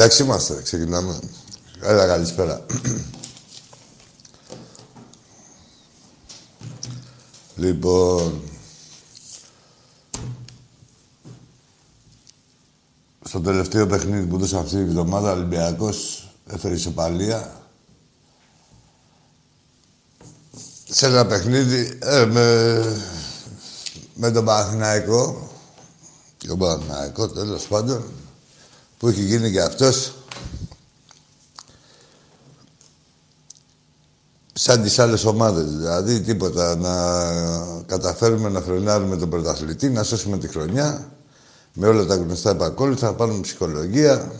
Εντάξει είμαστε, ξεκινάμε. Έλα, καλησπέρα. λοιπόν... Στο τελευταίο παιχνίδι που δώσα αυτή τη βδομάδα, ο Ολυμπιακός έφερε ισοπαλία. Σε ένα παιχνίδι ε, με, με τον Παναθηναϊκό. Τον Παναθηναϊκό, τέλος πάντων που έχει γίνει και αυτός σαν τις άλλες ομάδες. Δηλαδή τίποτα να καταφέρουμε να φρενάρουμε τον πρωταθλητή, να σώσουμε τη χρονιά με όλα τα γνωστά επακόλουθα, να πάρουμε ψυχολογία,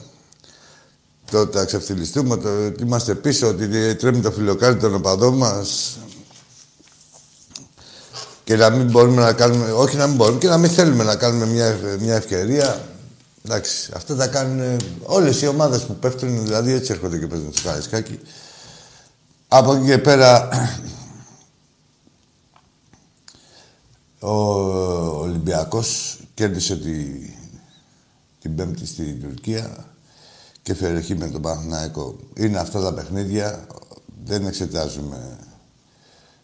το ότι θα ξεφτυλιστούμε, το ότι είμαστε πίσω, ότι τρέμει το φιλοκάρι των οπαδών μας και να μην μπορούμε να κάνουμε, όχι να μην μπορούμε, και να μην θέλουμε να κάνουμε μια, μια ευκαιρία Εντάξει, αυτά τα κάνουν όλες οι ομάδες που πέφτουν, δηλαδή έτσι έρχονται και παίζουν στο Καραϊσκάκι. Από εκεί και πέρα, ο Ολυμπιακός κέρδισε τη, την Πέμπτη στην Τουρκία και φερεχή με τον Παναθηναϊκό. Είναι αυτά τα παιχνίδια, δεν εξετάζουμε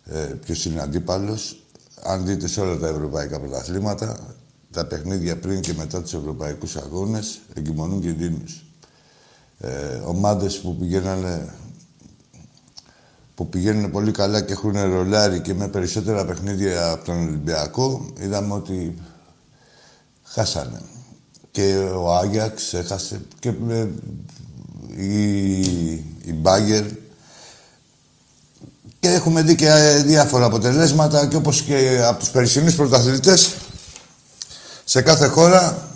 ε, ποιος είναι αντίπαλος. Αν δείτε σε όλα τα ευρωπαϊκά πρωταθλήματα, τα παιχνίδια πριν και μετά τους ευρωπαϊκούς αγώνες εγκυμονούν κινδύνους. Ε, ομάδες που πηγαίνανε που πηγαίνουν πολύ καλά και έχουν ρολάρι και με περισσότερα παιχνίδια από τον Ολυμπιακό, είδαμε ότι χάσανε. Και ο Άγιαξ έχασε και ε, η, η Μπάγκερ και έχουμε δει και ε, διάφορα αποτελέσματα και όπως και από τους περσινούς πρωταθλητές σε κάθε χώρα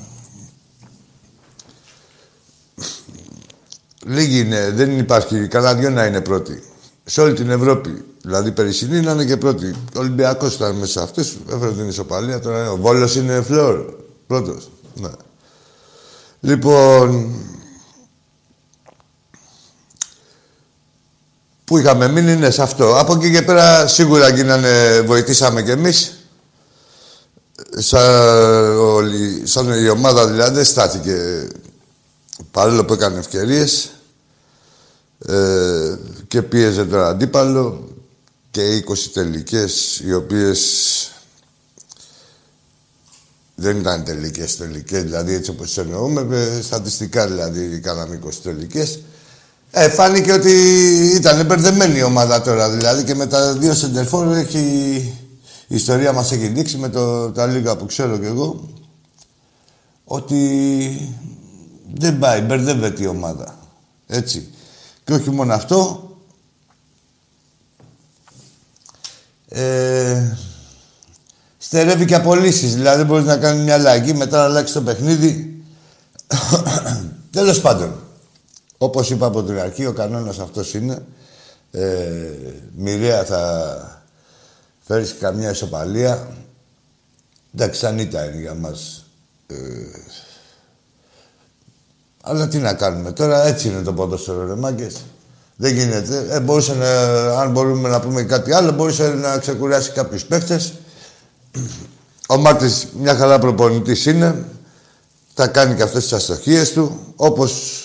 λίγοι είναι, δεν υπάρχει κανένα δυο να είναι πρώτοι. Σε όλη την Ευρώπη. Δηλαδή περισσυνή να είναι και πρώτοι. Ο Ολυμπιακός ήταν μέσα σε αυτού, έφερε την ισοπαλία. Τώρα ο Βόλος είναι φλόρ. Πρώτος. Ναι. Λοιπόν. Πού είχαμε μείνει είναι σε αυτό. Από εκεί και πέρα σίγουρα γίνανε, βοηθήσαμε κι εμείς σαν, όλη, σαν η ομάδα δηλαδή δεν στάθηκε παρόλο που έκανε ευκαιρίες ε, και πίεζε τον αντίπαλο και 20 τελικές οι οποίες δεν ήταν τελικές τελικές, δηλαδή έτσι όπως εννοούμε, στατιστικά δηλαδή κάναμε 20 τελικές. Ε, φάνηκε ότι ήταν μπερδεμένη η ομάδα τώρα δηλαδή και με τα δύο σεντερφόρ έχει η ιστορία μας έχει δείξει με το, τα λίγα που ξέρω κι εγώ ότι δεν πάει, μπερδεύεται η ομάδα. Έτσι. Και όχι μόνο αυτό, ε, στερεύει και απολύσεις. Δηλαδή δεν μπορείς να κάνεις μια αλλαγή, μετά να αλλάξεις το παιχνίδι. Τέλος πάντων, όπως είπα από την αρχή, ο κανόνας αυτός είναι Ε, μοιραία θα φέρεις καμιά ισοπαλία. Εντάξει, σαν είναι για μας. Ε, αλλά τι να κάνουμε τώρα, έτσι είναι το ποδόσφαιρο, ρε μάγκες. Δεν γίνεται. Ε, μπορούσε να, αν μπορούμε να πούμε κάτι άλλο, μπορούσε να ξεκουράσει κάποιους παίχτες. Ο Μάρτης μια χαρά προπονητής είναι. Θα κάνει και αυτές τις αστοχίες του, όπως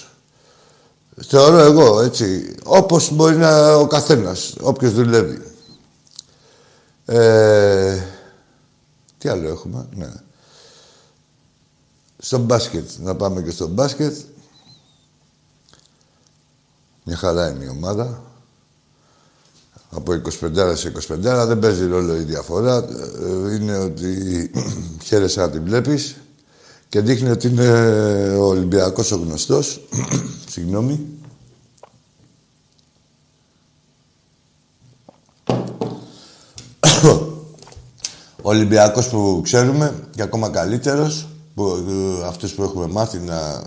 θεωρώ εγώ, έτσι. Όπως μπορεί να ο καθένας, όποιος δουλεύει. Ε, τι άλλο έχουμε, ναι. Στο μπάσκετ, να πάμε και στο μπάσκετ. Μια χαρά είναι η ομάδα. Από 25 σε 25 δεν παίζει ρόλο η διαφορά. Ε, είναι ότι χαίρεσαι να την βλέπεις και δείχνει ότι είναι ο Ολυμπιακός ο γνωστός. Συγγνώμη. Ο Ολυμπιακός που ξέρουμε και ακόμα καλύτερος, που, ε, αυτούς που έχουμε μάθει να,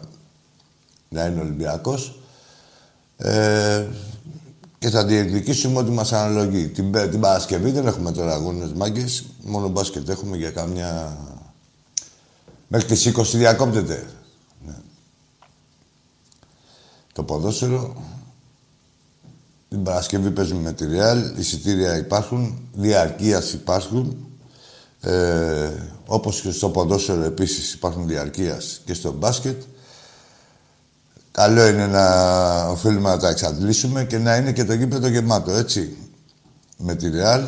να είναι Ολυμπιακός, ε, και θα διεκδικήσουμε ό,τι μας αναλογεί. Την, την Παρασκευή δεν έχουμε τώρα αγώνες μάγκες, μόνο μπάσκετ έχουμε για καμιά... Μέχρι τις 20 διακόπτεται. Ναι. Το ποδόσφαιρο. Την Παρασκευή παίζουμε με τη Real, εισιτήρια υπάρχουν, διαρκείας υπάρχουν. Ε, όπως και στο ποδόσφαιρο επίσης υπάρχουν διαρκείας και στο μπάσκετ. Καλό είναι να οφείλουμε να τα εξαντλήσουμε και να είναι και το γήπεδο γεμάτο, έτσι. Με τη Ρεάλ.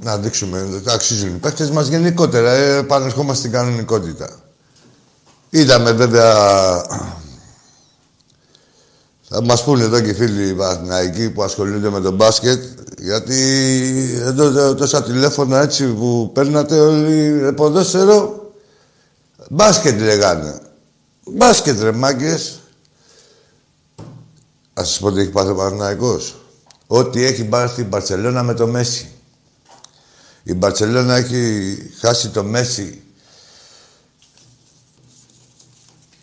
Να δείξουμε, τα αξίζουν οι παίκτες μας γενικότερα, ε, επανερχόμαστε στην κανονικότητα. Είδαμε βέβαια θα μας πούνε εδώ και οι φίλοι Βαθναϊκοί που ασχολούνται με το μπάσκετ, γιατί εδώ τόσα τηλέφωνα έτσι που παίρνατε όλοι ποδόσφαιρο, μπάσκετ λέγανε. Μπάσκετ ρε μάγκες. Ας σας πω τι έχει πάθει ο Παναθηναϊκός. Ό,τι έχει πάρει η Μπαρτσελώνα με το Μέση. Η Μπαρτσελώνα έχει χάσει το Μέση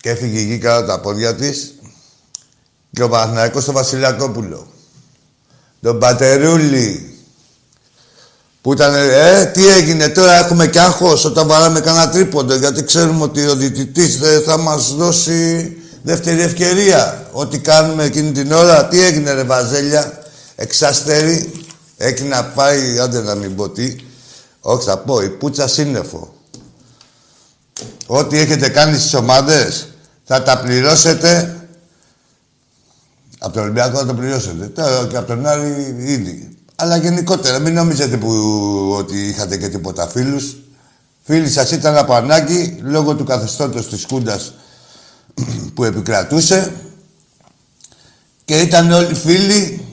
και έφυγε εκεί κάτω τα πόδια της και ο Παναθηναϊκός στο Βασιλιακόπουλο. Τον Πατερούλη. Που ήταν, ε, τι έγινε τώρα, έχουμε κι άγχος όταν βαράμε κανένα τρίποντο, γιατί ξέρουμε ότι ο διτητής δεν θα μας δώσει δεύτερη ευκαιρία. Ό,τι κάνουμε εκείνη την ώρα, τι έγινε ρε Βαζέλια, εξάστερη, έχει να πάει, άντε να μην πω τι, όχι θα πω, η πουτσα σύννεφο. Ό,τι έχετε κάνει στις ομάδες, θα τα πληρώσετε από τον Ολυμπιακό θα το πληρώσετε. Τώρα και από τον Άρη ήδη. Αλλά γενικότερα, μην νομίζετε που, ότι είχατε και τίποτα φίλους. Φίλοι σας ήταν από ανάγκη, λόγω του καθεστώτος της Κούντας που επικρατούσε. Και ήταν όλοι φίλοι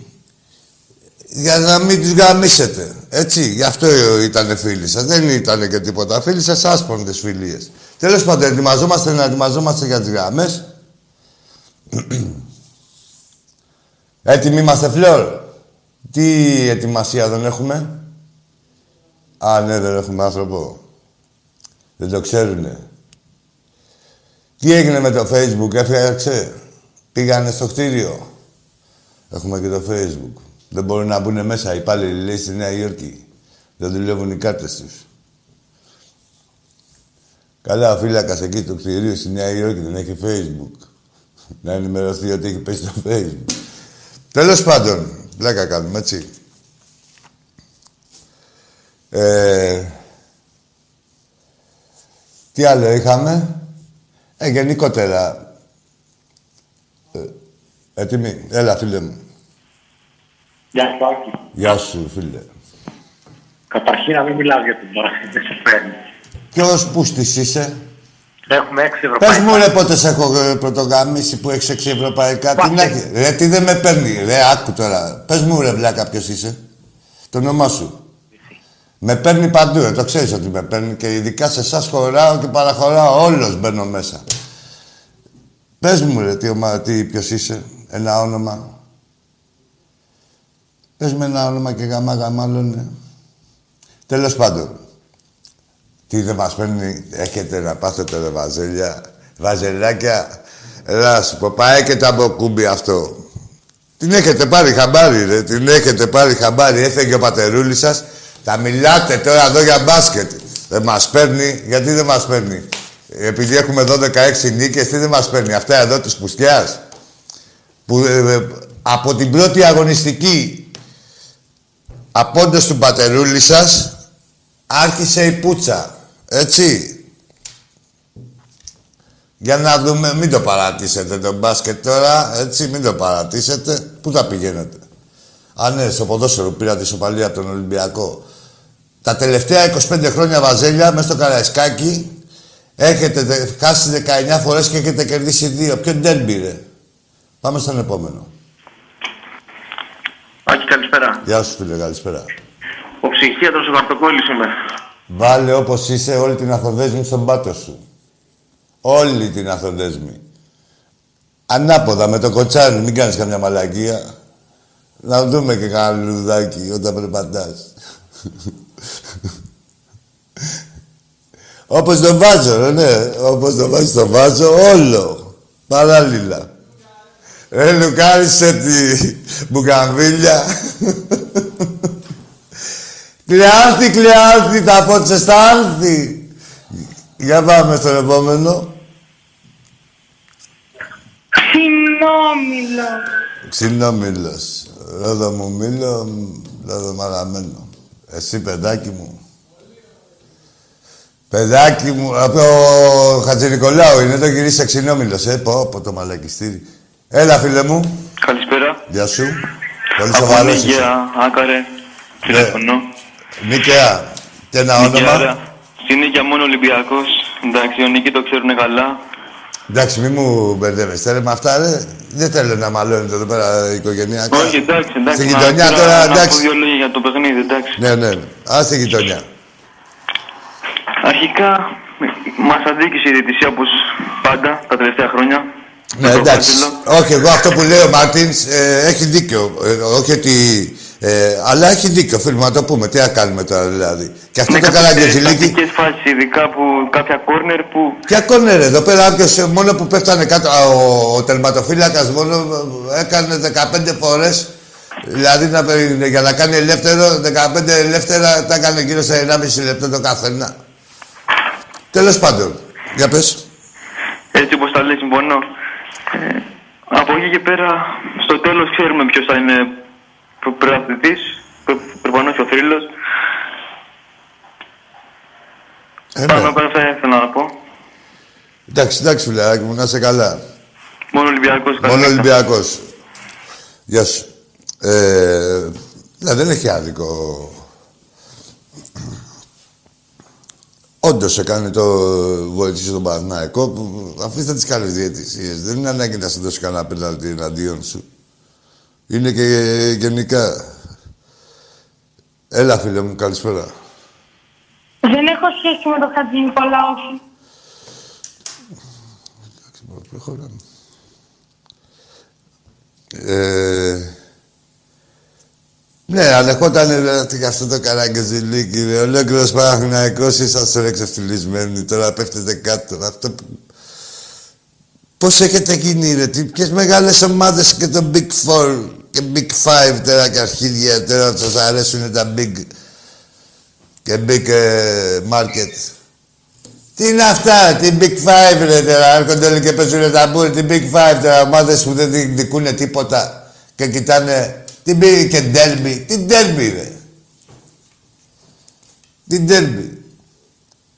για να μην τους γαμίσετε. Έτσι, γι' αυτό ήταν φίλοι σας. Δεν ήταν και τίποτα φίλοι σας, άσπροντες φιλίες. Τέλος πάντων, ετοιμαζόμαστε να ετοιμαζόμαστε για τις γραμμές. Έτοιμοι είμαστε, Φλόρ; Τι ετοιμασία δεν έχουμε; Α, ναι, δεν έχουμε άνθρωπο. Δεν το ξέρουνε. Τι έγινε με το Facebook, έφτιαξε; Πήγανε στο κτίριο. Έχουμε και το Facebook. Δεν μπορούν να μπουν μέσα οι υπάλληλοι, λέει, στη Νέα Υόρκη. Δεν δουλεύουν οι κάρτες τους. Καλά, ο φύλακας εκεί του κτηρίου στη Νέα Υόρκη δεν έχει Facebook. να ενημερωθεί ότι έχει πέσει στο Facebook. Τέλος πάντων, πλάκα κάνουμε, έτσι. Ε, τι άλλο είχαμε; Ε, γενικότερα. Ε, έτοιμοι; Έλα, φίλε μου. Γεια σου, Άκη. Γεια σου, φίλε. Καταρχήν να μην μιλάς για την ώρα, δεν σε φέρνει. Ποιος πούστης είσαι; Έχουμε έξι ευρωπαϊκά. Πες μου ρε πότε σε έχω ε, πρωτογαμίσει που έχεις έξι ευρωπαϊκά. Τι να έχει. Ρε τι δεν με παίρνει. Ρε άκου τώρα. Πες μου ρε βλάκα ποιος είσαι. Το όνομά σου. Με παίρνει παντού, ε, το ξέρεις ότι με παίρνει και ειδικά σε εσάς χωράω και παραχωράω, όλος μπαίνω μέσα. Πες μου ρε τι, ομα, τι ποιος είσαι, ένα όνομα. Πες με ένα όνομα και γαμά γαμάλωνε. Τέλος πάντων, τι δεν μας παίρνει, έχετε να πάθετε ρε βαζέλια, βαζελάκια. Ελά, σου πω, πάει και τα μποκούμπι αυτό. Την έχετε πάρει χαμπάρι, ρε. Την έχετε πάρει χαμπάρι. Έφεγε ο πατερούλης σας. Θα μιλάτε τώρα εδώ για μπάσκετ. Δεν μας παίρνει. Γιατί δεν μας παίρνει; Επειδή έχουμε 12-16 νίκες, τι δεν μας παίρνει; Αυτά εδώ της πουστιάς. Που ε, ε, από την πρώτη αγωνιστική απόντος του πατερούλη σας άρχισε η πουτσα. Έτσι. Για να δούμε, μην το παρατήσετε το μπάσκετ τώρα, έτσι, μην το παρατήσετε. Πού θα πηγαίνετε; Α, ναι, στο ποδόσφαιρο πήρα τη σοπαλία από τον Ολυμπιακό. Τα τελευταία 25 χρόνια βαζέλια, μέσα στο Καραϊσκάκι, έχετε χάσει 19 φορές και έχετε κερδίσει δύο. Ποιο ντέρμπι, ρε; Πάμε στον επόμενο. Άκη, καλησπέρα. Γεια σου, φίλε, καλησπέρα. Ο ψυχίατρος ο Καρτοκόλλης είμαι. Βάλε όπως είσαι όλη την αθοδέσμη στον πάτο σου. Όλη την αθοδέσμη. Ανάποδα με το κοτσάρι, μην κάνεις καμιά μαλακία. Να δούμε και κανένα λουδάκι όταν περπατάς. Όπως το βάζω, ναι. Όπως το βάζω, το βάζω όλο. Παράλληλα. Ε, Λουκάρισε τη μπουκαμβίλια. κλεάρθη, κλεάρθη, τα πότσε στα άρθη. Για πάμε στον επόμενο. Ξινόμηλο. Ξινόμηλος. Ρόδο μου μήλο, ρόδο μαραμένο. Εσύ, παιδάκι μου. Παιδάκι μου, από ο Χατζηνικολάου είναι, το γυρίσε ξινόμηλος, ε, πω, πω το μαλακιστήρι. Έλα, φίλε μου. Καλησπέρα. Γεια σου. Πολύ Από σοβαρός είσαι. Νίκαια, Άκαρε. Τηλέφωνο. Νίκαια. Και ένα Νίκαια, όνομα. Στην Νίκαια μόνο Ολυμπιακός. Εντάξει, ο Νίκη το ξέρουν καλά. Εντάξει, μη μου μπερδεύεστε ρε με αυτά, ρε. Δεν θέλω να μαλώνετε εδώ πέρα οικογενειακά. Όχι, εντάξει, εντάξει. Στην να- γειτονιά να- τώρα, Να πω εντάξει. δύο λόγια για το παιχνίδι, εντάξει. Ναι, ναι. Α στη γειτονιά. Αρχικά, μας αντίκησε η διαιτησία όπως πάντα τα τελευταία χρόνια. Ναι, Με το εντάξει. Βάζελο. Όχι, εγώ αυτό που λέει ο Μάρτιν έχει δίκιο. Ε, όχι ότι. Ε, αλλά έχει δίκιο, φίλοι μου, να το πούμε. Τι να κάνουμε τώρα, δηλαδή. Και αυτό Με το κάποιες καραγκεζιλίκι. τακτικές φάσεις, ειδικά που κάποια κόρνερ που Ποια κόνερ εδώ πέρα, κάποιος, ε, μόνο που πέφτανε κάτω, α, ο, ο τερματοφύλακας μόνο ε, έκανε 15 φορές, δηλαδή να, περι- για να κάνει ελεύθερο, 15 ελεύθερα τα έκανε γύρω σε 1,5 λεπτό το καθένα. Τέλος πάντων, για πες. Έτσι όπως τα λέει, συμφωνώ. Ε, από εκεί και πέρα, στο τέλος ξέρουμε ποιος θα είναι προ- πρωταθλητής. Προ- Προφανώς ο θρύλος. Ε, Πάνω ναι. απ' όλα αυτά ήθελα να πω. Εντάξει, εντάξει φιλαράκι μου, να είσαι καλά. Μόνο Ολυμπιακός. Μόνο καλή νύχτα. Ολυμπιακός. Γεια σου. Ε, ναι, δεν έχει άδικο. Όντως έκανε το βοηθήσει τον Παναθηναϊκό. που- Αφήστε τις καλές διαιτησίες. Δεν είναι ανάγκη να σε δώσει κανένα πέναλτι εναντίον σου. Είναι και γενικά. Έλα, φίλε μου, καλησπέρα. Δεν έχω σχέση με τον Χατζη Νικολάους. Εντάξει, μπορώ, προχωράμε. Ε, ναι, αν ερχόταν δηλαδή, αυτό το καραγκεζιλίκι, ρε, ολόκληρος Παναθηναϊκός είσαστε ρε ξεφτυλισμένοι, τώρα πέφτετε κάτω. Αυτό που... Πώς έχετε γίνει ρε, τι, ποιες μεγάλες ομάδες και το Big Four και Big Five τώρα και αρχίδια τώρα σας αρέσουν τα Big και Big ε, Market. Τι είναι αυτά, την Big Five ρε τώρα, έρχονται όλοι και παίζουν τα μπούρ, την Big Five τώρα, ομάδες που δεν διεκδικούν τίποτα και κοιτάνε, την Big και Derby, την Derby ρε. Την Derby.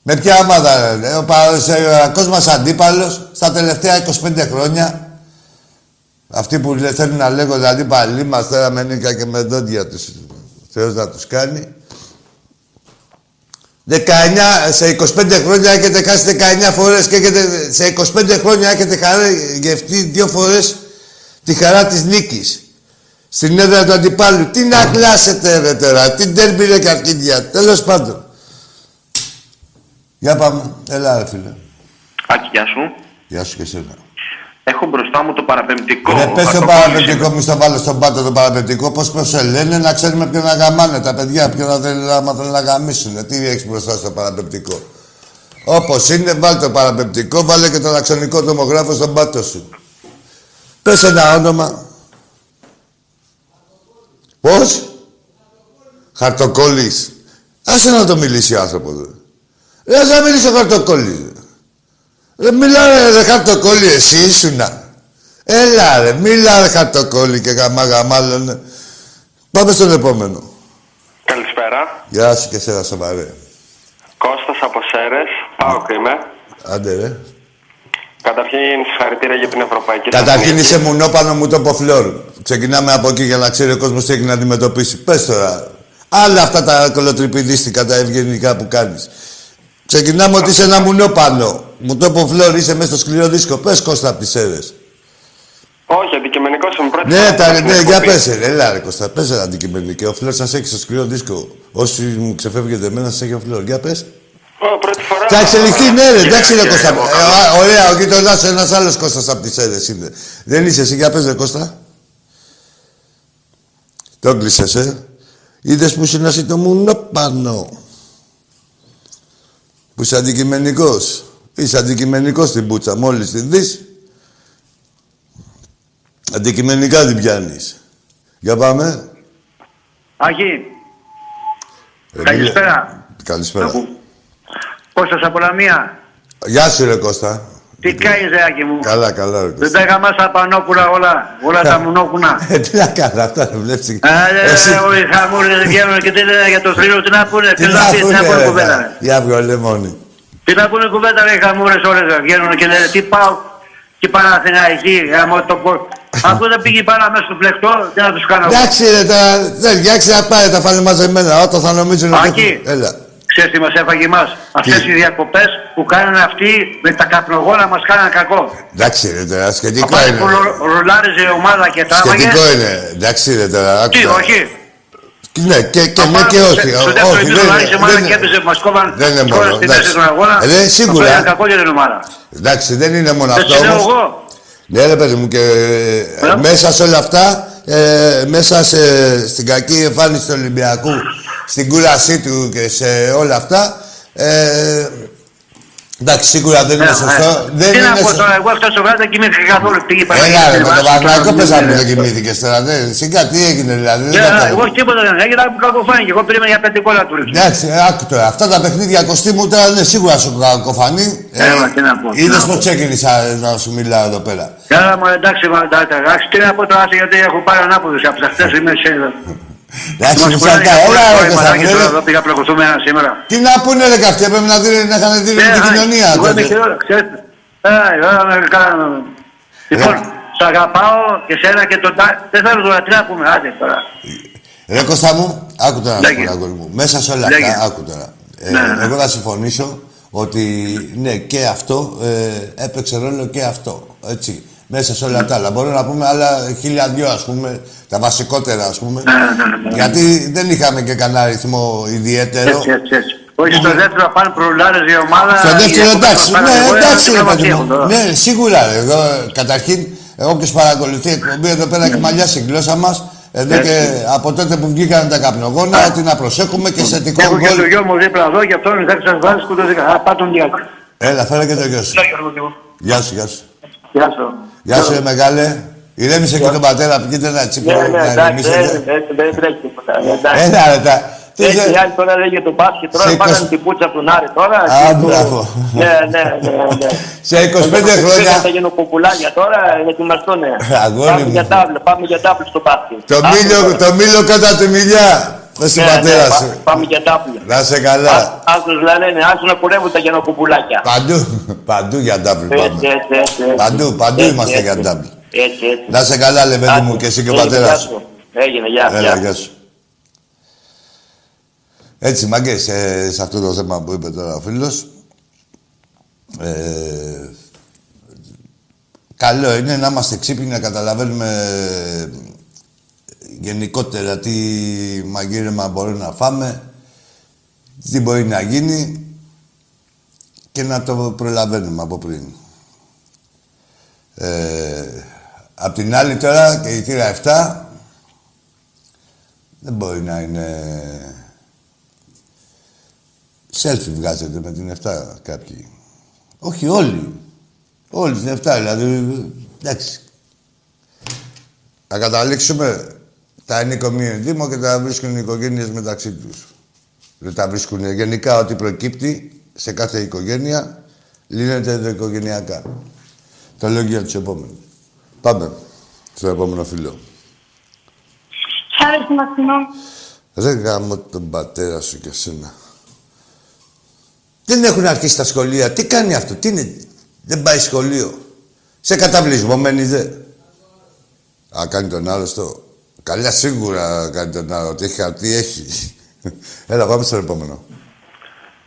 Με ποια ομάδα ρε, ο παραδοσιακός μας αντίπαλος στα τελευταία 25 χρόνια, αυτοί που λέ- θέλουν να λέγονται αντίπαλοι μας τώρα με νίκα και με δόντια τους, Θεός να τους κάνει, 19, σε 25 χρόνια έχετε χάσει 19 φορές και έχετε, σε 25 χρόνια έχετε χαρά, γευτεί δύο φορές τη χαρά της νίκης. Στην έδρα του αντιπάλου. Τι να κλάσετε ρε τώρα, τι ντέρμπι ρε καρκίδια. Τέλος πάντων. Για πάμε. Έλα ρε φίλε. Άκη, γεια σου. Γεια σου και εσένα. Έχω μπροστά μου το παραπεμπτικό. Ρε πες το Καρτοκόλλης παραπεντικό, είμαι. μη στο βάλω στον πάτο το παραπεντικό. Πώς πώς σε λένε, να ξέρουμε ποιον να γαμάνε τα παιδιά, ποιον να θέλουν, άμα θέλουν να γαμίσουν. Τι έχεις μπροστά στο παραπεμπτικό. Όπως είναι, βάλε το παραπεμπτικό, βάλε και τον αξονικό τομογράφο στον πάτο σου. Πες ένα όνομα. Πώς; Χαρτοκόλλης. Άσε να το μιλήσει ο άνθρωπος. Ρε, ας να μιλήσει ο Χαρτοκόλλης. Ρε, μιλά ρε, ρε Χαρτοκόλλη, εσύ ήσουνα. Έλα ρε, μίλα ρε Χαρτοκόλλη και γαμά γαμάλωνε. Πάμε στον επόμενο. Καλησπέρα. Γεια σου και σένα σοβαρέ. Κώστας από Σέρες. Πάω είμαι. Άντε ρε. Καταρχήν συγχαρητήρια για την Ευρωπαϊκή Καταρχήν Εθνική. είσαι μουνόπανο μου το φλόρ. Ξεκινάμε από εκεί για να ξέρει ο κόσμος τι έχει να αντιμετωπίσει. Πες τώρα. Άλλα αυτά τα κολοτριπηδίστικα, τα ευγενικά που κάνεις. Ξεκινάμε ότι είσαι ένα μουνόπανο. Μου το πω φλόρ, είσαι μέσα στο σκληρό δίσκο. Πες Κώστα από τις αίρε. Όχι, αντικειμενικός είμαι πρώτη Ναι, φορά τα, στην ναι, για εκπομπή. πες, ρε, έλα ρε Κώστα, πες ρε αντικειμενικά. Ο φλόρ σας έχει στο σκληρό δίσκο. Όσοι μου ξεφεύγετε εμένα, σας έχει ο φλόρ. Για πες. Ω, πρώτη φορά. Θα εξελιχθεί, ναι, ρε, Κύριε- εντάξει, ρε κύριε Κώστα. Βόκαλο. Ε, α, ωραία, ο γείτονά σου ένας άλλος Κώστας από τις αίρε είναι. Δεν είσαι εσύ, για πες, ρε Κώστα. Το κλείσες, ε. Είδες που είσαι να το μουνόπανο. Που είσαι αντικειμενικός. Είσαι αντικειμενικός στην πούτσα, μόλις την δεις. Αντικειμενικά την πιάνεις. Για πάμε. Άκη, Ε, Καλησπέρα. μίλα. Καλησπέρα. Κώστας από Λαμία. Γεια σου, ρε Κώστα. Τι κάνεις ρε Άκη μου; Καλά, καλά, ρε Δεν Κώστα. τα είχα στα πανόπουλα όλα, όλα τα μουνόκουνα. Ε, τι να κάνω, αυτά δεν βλέπεις. Α, ρε, Εσύ- ρε, όλοι χαμούρες δεν βγαίνουν και τι λένε για το θρύλο, τι να πούνε, Τι τι να να πει, τι να πούνε, πούνε ρε, κουβέντα. τα- ρε. Για βγω λεμόνι. Τι να πούνε κουβέντα ρε, οι χαμούρες όλες ρε, βγαίνουν και λένε τι πάω και Παναθηναϊκή, γαμώ το πω. Αφού δεν πήγε πάνω μέσα στο πλεκτό, τι να τους κάνω. εγώ. Εντάξει ρε, τα... δεν, εντάξει να πάει, τα φάνε μαζεμένα. Όταν θα νομίζουν ότι... Άκη. έχουν- Έλα. Ξέρεις τι μας έφαγε εμάς; Αυτές οι διακοπές που κάνουν αυτοί με τα καπνογόνα μας κάνανε κακό. Εντάξει ρε τώρα, σχετικό Αφού είναι. που ρω- ρολάριζε η ομάδα και τράβαγε. Σχετικό είναι. Εντάξει ρε τώρα, Τι, άκουσα. όχι. Ναι, και, και ναι Απάνω και στο- όχι. Στο Ό- δεύτερο όχι, ημίχρονο δεν άρχισε η είναι- ομάδα δεν και έπαιζε, μας κόβαν Δεν είναι τώρα μόνο, στη εντάξει. μέση των αγώνα. Ε, ναι, σίγουρα. Αυτό είναι κακό για την ομάδα. Εντάξει, δεν είναι μόνο Δεν αυτό σου λέω όμως. εγώ. Ναι ρε παιδί μου και ε, Ε. μέσα σε όλα αυτά, ε, μέσα σε, στην κακή εμφάνιση του Ολυμπιακού, στην κούρασή του και σε όλα αυτά, ε, εντάξει σίγουρα δεν είναι Ε, σωστό. ε. Δεν Τι να είναι πω σωστό. τώρα, εγώ αυτό το βράδυ δεν κοιμήθηκα καθόλου. Πήγε Έλα ρε, με τον Παναγιώτη, Παναγιώτο τώρα, πες να μην ε, το κοιμήθηκες τώρα. Δεν, σιγά τι έγινε δηλαδή. δεν Και, κατάλαβα. Εγώ τίποτα δεν έγινα, κακοφάνηκε. Εγώ περίμενα για πέντε κόλλα του ρίξω. Εντάξει, ε, άκου τώρα. Αυτά τα παιχνίδια κοστίμου τώρα είναι σίγουρα σου κακοφανεί. Έλα, τι να πω, τι Είδες να πως πω. ξεκίνησα να σου μιλάω εδώ πέρα. Καλά μου εντάξει, μα, εντάξει, εντάξει, τι να πω τώρα, άσε, γιατί έχω πάρει ανάποδες από αυτές τις ημέρες. Ε, Εντάξει, Μας μισά πουλάνε λεπτά. για Έλα πρώτο ρε ημεράκι τώρα, Κωνσταντίνε. Εδώ πήγα πλακωθούμε ένα σήμερα. Τι να πούνε ρε καυτοί, έπρεπε να δίνει να είχαν δει Ε, την α, κοινωνία. Εγώ είμαι τότε. χειρότερο, ξέρετε. Ε, εγώ με κάνω. Λοιπόν, Ε. σ' αγαπάω και σένα και τον τά... Δεν θέλω τώρα, τι να πούμε, άντε τώρα. Ρε Κώστα μου, άκου τώρα να σου Λέγε. πω, αγόρι μου. Μέσα σε όλα Λέγε. αυτά, άκου τώρα. Ε, Ναι, ναι. Εγώ θα συμφωνήσω ότι ναι, και αυτό ε, έπαιξε ρόλο και αυτό. Έτσι. Μέσα σε όλα αυτά. Αλλά μπορούμε να πούμε άλλα χίλια δυο, ας πούμε, τα βασικότερα, ας πούμε. Ναι, ναι, ναι. Γιατί δεν είχαμε και κανένα ρυθμό ιδιαίτερο. Έτσι, έτσι, έτσι. Όχι στο δεύτερο πάνε προλάρες η ομάδα. Στο δεύτερο οι εντάξει, διακοπές ναι, πάνε, εγώ, εντάξει, τι ρε να μας παιδί έχουν μου. τώρα. Ναι, σίγουρα. ρε. Εγώ, καταρχήν, εγώ ποιος παρακολουθεί εκπομπή εδώ πέρα έχει μαλλιάσει η γλώσσα μας. Εδώ Έτσι. και από τότε που βγήκαν τα καπνογόνα, ότι να προσέχουμε και σε τικό Έχω και το γκολ. γιο μου δίπλα εδώ και αυτόν θα σας βάζει σκοτώθηκα. Α, πάω τον διάκο. Έλα, φέρε και το γιο σου. Γεια σου, γεια σου. Γεια σου. Γεια σου, ρε μεγάλε. Ηρέμησε και τον πατέρα, πήγαινε ένα τσίπρο Ναι, ναι, να εντάξει, ηρεμήσετε. δεν- δεν- δεν τρέχει τίποτα. εντάξει. Έλα, ρε, τα... τι Έτσι, θε- οι άλλοι τώρα λέγε το μπάσκετ, τώρα Σε πάγανε 20 την πούτσα από τον Άρη τώρα. Α, και- μπράβο. Ναι, ναι, ναι. ναι. Σε 25 Πήγαν χρόνια, τα γενοποπουλάκια τώρα, ετοιμαστούνε. Αγόρι Πάμε μου. για τάβλο, πάμε για τάβλο στο μπάσκετ. το Πάμε μήλο, τώρα. το μήλο κατά τη μιλιά. Πες Ναι, στον πατέρα ναι, σου. πά- Πάμε για τάβλο. Να σε καλά. Άκους λένε, ναι, άκους να κουρεύουν τα γενοποπουλάκια. Παντού, παντού για ντάμπλ Έτσι, πάμε. έτσι, έτσι, έτσι. Παντού, παντού Έτσι, είμαστε έτσι. για ντάμπλ. Έτσι, έτσι. Να σε καλά, λεβέντι Άντε, μου, και εσύ και ο έγινε, πατέρας γεια σου. σου. Έγινε, γεια, Έλα, γεια. γεια σου. Έτσι, μάγκες, ε, σε αυτό το θέμα που είπε τώρα ο φίλος, ε, καλό είναι να είμαστε ξύπνοι, να καταλαβαίνουμε γενικότερα τι μαγείρεμα μπορεί να φάμε, τι μπορεί να γίνει και να το προλαβαίνουμε από πριν. Ε, απ' την άλλη τώρα και η θύρα 7 δεν μπορεί να είναι... Selfie βγάζετε με την 7 κάποιοι. Όχι όλοι. Όλοι την 7, δηλαδή, εντάξει. Θα καταλήξουμε τα είναι community και τα βρίσκουν οι οικογένειες μεταξύ τους. Δεν τα βρίσκουν γενικά ό,τι προκύπτει σε κάθε οικογένεια λύνεται ενδοοικογενειακά. Το λέω για τους επόμενους. Πάμε στο επόμενο φίλο. Σ' άρεσε Μαξινό. Δεν γάμω τον πατέρα σου και εσένα. Δεν έχουν αρχίσει τα σχολεία. Τι κάνει αυτό, τι είναι. Δεν πάει σχολείο. Σε καταβλισμό μένει δε. Α, κάνει τον άλλο στο. Καλά σίγουρα κάνει τον άλλο. Τι έχει χαρτί, έχει. Έλα, πάμε στο επόμενο.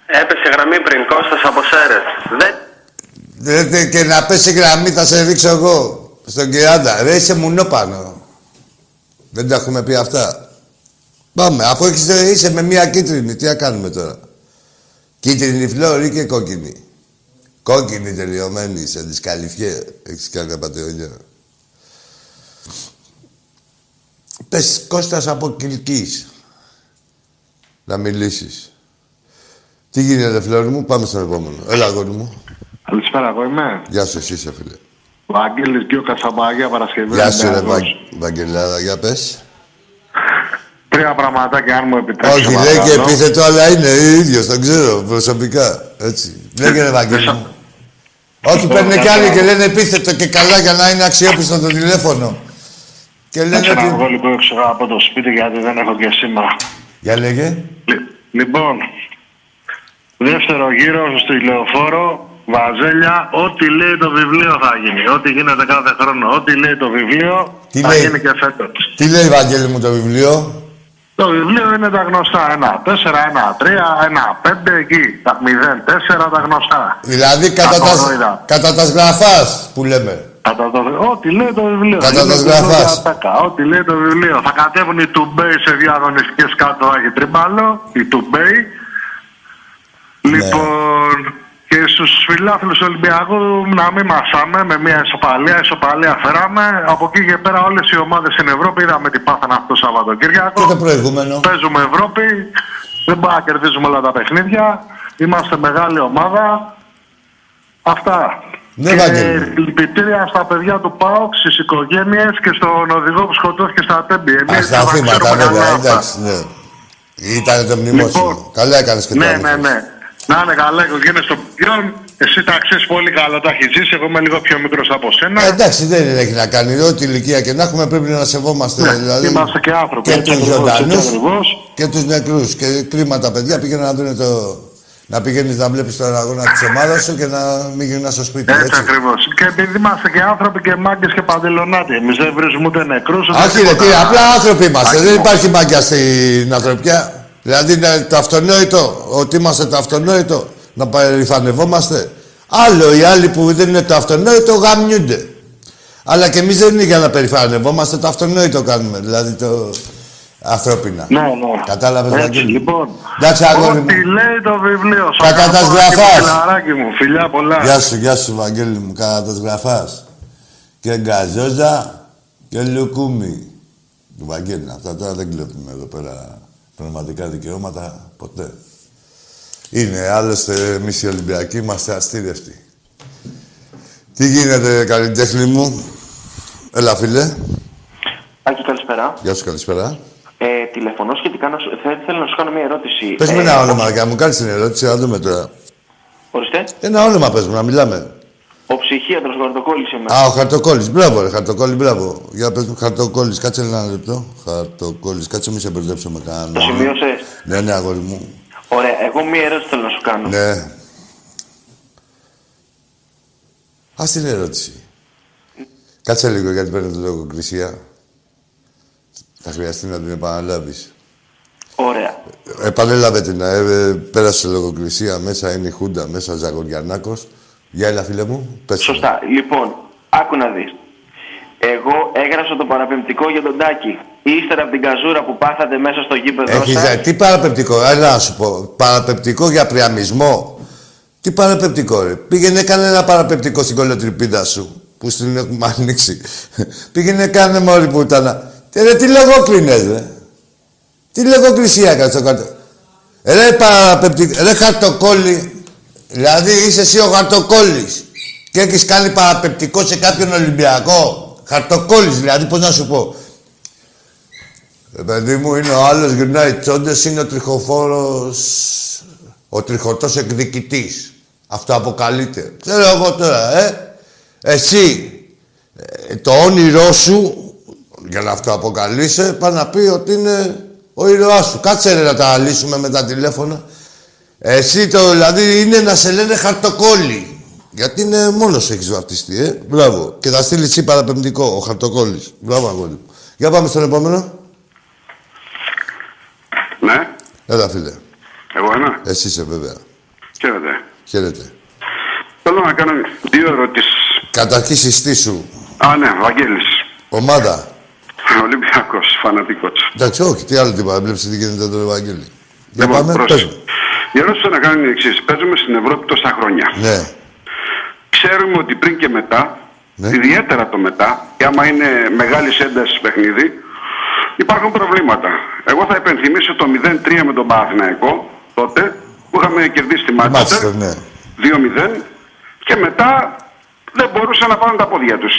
Έπεσε γραμμή πριν, Κώστας από Σέρες. Δεν... Δεν- δεν- και να πέσει γραμμή θα σε ρίξω εγώ. Στον Κυράντα. Ρε, είσαι μουνό πάνω. Δεν τα έχουμε πει αυτά. Πάμε, αφού έχεις, είσαι με μία κίτρινη, τι να κάνουμε τώρα. Κίτρινη φλόρη και κόκκινη. Κόκκινη τελειωμένη, σε δισκαλυφιέ. Έχεις κάνει απαταιωνιά. Πες Κώστας από Κιλκής. Να μιλήσεις. Τι γίνεται, φλόρη μου, πάμε στον επόμενο. Έλα, αγόρι μου. Καλησπέρα, εγώ είμαι. Γεια σου, εσύ είσαι, φίλε. Ο Άγγελης Γκιο Κασαμπάγια, Παρασκευή. Γεια σου, ρε Ολυμπιακός. Βαγ... Βαγγελάδα, για πες. Τρία πραγματάκια, αν μου επιτρέψεις. Όχι, λέει και επίθετο, αλλά είναι ίδιος, τον ξέρω προσωπικά. Έτσι. Λέγε ρε Βαγγέλη μου. Όχι, παίρνουν κι άλλοι και λένε επίθετο και καλά για να είναι αξιόπιστο το τηλέφωνο. Και λένε Ένα ότι... βγω λίγο έξω από το σπίτι γιατί δεν έχω και σήμερα. Για λέγε. Λι- Λοιπόν, δεύτερο γύρο στο τηλεοφόρο, Βαζέλια, ό,τι λέει το βιβλίο θα γίνει. Ό,τι γίνεται κάθε χρόνο. Ό,τι λέει το βιβλίο Τι θα λέει; γίνει και φέτος. Τι λέει Βαγγέλη μου το βιβλίο; Το βιβλίο είναι τα γνωστά. Ένα 4, ένα 3, ένα 5 εκεί. Τα 0, 4 τα γνωστά. Δηλαδή κατά Τα τα, κορόιδα. κατά τα σγραφάς που λέμε. Κατά το, ό,τι λέει το βιβλίο. Κατά Είναι τα το σγραφάς. βιβλίο Ό,τι λέει το βιβλίο. Θα κατέβουν οι Τουμπέι σε δύο αγωνιστικές κάτω Άγιοι Τριμπάλο. Οι Τουμπέι. Ναι. Λοιπόν, και στους φιλάθλους του Ολυμπιακού να μην μασάμε με μια ισοπαλία. Ισοπαλία φέραμε. Από εκεί και πέρα όλες οι ομάδες στην Ευρώπη είδαμε τι πάθανε αυτό το Σαββατοκύριακο. Και το προηγούμενο. Παίζουμε Ευρώπη. Δεν μπορούμε να κερδίζουμε όλα τα παιχνίδια. Είμαστε μεγάλη ομάδα. Αυτά. Ναι, και Βαγγέλη. λυπητήρια στα παιδιά του ΠΑΟΚ, στις οικογένειες και στον οδηγό που σκοτώθηκε στα Τέμπη. Α, Εμείς στα θα θύματα, ξέρουμε βέβαια, καλά αυτά. εντάξει, ναι. Ήταν το μνημόσυνο. Λοιπόν. Καλά έκανες και το Ναι, άλλο. ναι, ναι. Να είναι καλά οι οικογένειε των παιδιών. Εσύ τα ξέρεις πολύ καλά, τα έχεις ζήσει. Εγώ είμαι λίγο πιο μικρός από σένα. Ε, εντάξει, δεν έχει να κάνει. Ό,τι ηλικία και να έχουμε πρέπει να σεβόμαστε. Ναι, δηλαδή, είμαστε και άνθρωποι, Και έτσι τους ακριβώς, έτσι ζωντανούς ακριβώς. και τους νεκρούς. Και κρίμα τα παιδιά πήγαιναν να δουν το. Να πηγαίνεις να βλέπεις τον αγώνα της ομάδας σου και να μην γυρνά στο σπίτι. Έτσι, Έτσι. ακριβώς. Και επειδή είμαστε και άνθρωποι και μάγκες και παντελονάτοι, εμείς δεν βρίσκουμε ούτε νεκρούς. Όχι, ρε, τι, απλά άνθρωποι είμαστε. Δεν υπάρχει μάγκια στην ανθρωπιά. Δηλαδή είναι το αυτονόητο, ότι είμαστε το αυτονόητο, να περηφανευόμαστε. Άλλο οι άλλοι που δεν είναι το αυτονόητο γαμιούνται. Αλλά και εμείς δεν είναι για να περηφανευόμαστε, το αυτονόητο κάνουμε. Δηλαδή το ανθρώπινα. Ναι, ναι. Κατάλαβες, Έτσι, Βαγγέλη; λοιπόν. Εντάξει, αγόρι μου. Ό,τι λέει το βιβλίο. Τα Σ' αγαπάω, κατασγραφάς. Φιλαράκι μου, φιλιά πολλά. Γεια σου, γεια σου, Βαγγέλη μου, κατά γραφάς. Και γκαζόζα και λουκούμι. Του Βαγγέλη, αυτά τώρα δεν κλέβουμε εδώ πέρα πνευματικά δικαιώματα, ποτέ. Είναι, άλλωστε, εμείς οι Ολυμπιακοί είμαστε αστήρευτοι. Τι γίνεται, καλλιτέχνη μου; Έλα, φίλε. Άκη, καλησπέρα. Γεια σου, καλησπέρα. Ε, τηλεφωνώ σχετικά να σου... Θε, θέλω να σου κάνω μια ερώτηση. Πες μου Ε, ένα όνομα, για να μου κάνεις την ερώτηση, να δούμε τώρα. Ορίστε. Ένα όνομα πες μου, να μιλάμε. Ο ψυχίατρος Γορδοκόλλης είμαι. Α, ο Χαρτοκόλλης. Μπράβο, ρε, Χαρτοκόλλη, μπράβο. Για πες μου, Χαρτοκόλλης, κάτσε ένα λεπτό. Χαρτοκόλλης, κάτσε μη σε μπερδέψω με κανένα. Το σημείωσες. Ναι, ναι, αγόρι μου. Ωραία, εγώ μία ερώτηση θέλω να σου κάνω. Ναι. Ας την ερώτηση. Κάτσε λίγο γιατί παίρνω τη λογοκρισία. Θα χρειαστεί να την επαναλάβεις. Ωραία. Επανέλαβε την, ε, ε, πέρασε λογοκρισία, μέσα είναι η Χούντα, μέσα Ζαγοριανάκος. Για έλα, φίλε μου, πες. μου. Σωστά. Λοιπόν, άκου να δεις. Εγώ έγραψα το παραπεμπτικό για τον Τάκη. Ύστερα από την καζούρα που πάθατε μέσα στο γήπεδο Έχεις, σας, ε, τι παραπεπτικό, έλα να σου πω. Παραπεπτικό για πριαμισμό. Τι παραπεπτικό, ρε. Πήγαινε κάνε ένα παραπεπτικό στην κολοτριπίδα σου, που στην έχουμε ανοίξει. Πήγαινε κάνε μόλι που ήταν. Τι, ρε, τι λογόκλινες, ρε. Τι λογοκρισία έκανες στο κάτω. Ρε παραπεπτικό, ρε χαρτοκόλλη. Δηλαδή είσαι εσύ ο χαρτοκόλλης. Και έχεις κάνει παραπεπτικό σε κάποιον Ολυμπιακό. Χαρτοκόλλης, δηλαδή, πώς να σου πω. Ε, παιδί μου, είναι ο άλλος γυρνάει τσόντες, είναι ο τριχοφόρος, ο τριχωτός εκδικητής. Αυτό αποκαλείται. Ξέρω εγώ τώρα, ε. Εσύ, ε, το όνειρό σου, για να αυτό αποκαλείσαι, πάει να πει ότι είναι ο ήρωάς σου. Κάτσε ρε να τα λύσουμε με τα τηλέφωνα. Εσύ το δηλαδή είναι να σε λένε χαρτοκόλλη. Γιατί είναι μόνος έχεις βαφτιστεί, ε. Μπράβο. Και θα στείλει εσύ παραπεμπτικό, ο χαρτοκόλλης. Μπράβο, αγόρι μου. Για πάμε στον επόμενο. Ναι, Έλα, φίλε. εγώ ένα; Εσύ είσαι βέβαια. Χαίρετε. Χαίρετε. Θέλω να κάνω δύο ερωτήσεις. Καταρχήν συστήσου. Α, ναι, Βαγγέλης. Ομάδα. Ολυμπιακός, φανατικός. Εντάξει, όχι, τι άλλο τίποτα. Βλέπεις τι γίνεται τον Ευαγγέλη. Για Λοιπόν, πάμε, πρόσεχε. πες μου. Η ερώτηση που θέλω να κάνω είναι η εξής. Παίζουμε στην Ευρώπη τόσα χρόνια. Ναι. Ξέρουμε ότι πριν και μετά, Ναι. ιδιαίτερα το μετά, και άμα είναι μεγάλης έντασης παιχνίδι, υπάρχουν προβλήματα. Εγώ θα υπενθυμίσω το 0-3 με τον Παναθηναϊκό τότε, που είχαμε κερδίσει τη Μάντσεστερ. Μάτσεστερ, ναι. 2-0 και μετά δεν μπορούσαν να πάρουν τα πόδια τους.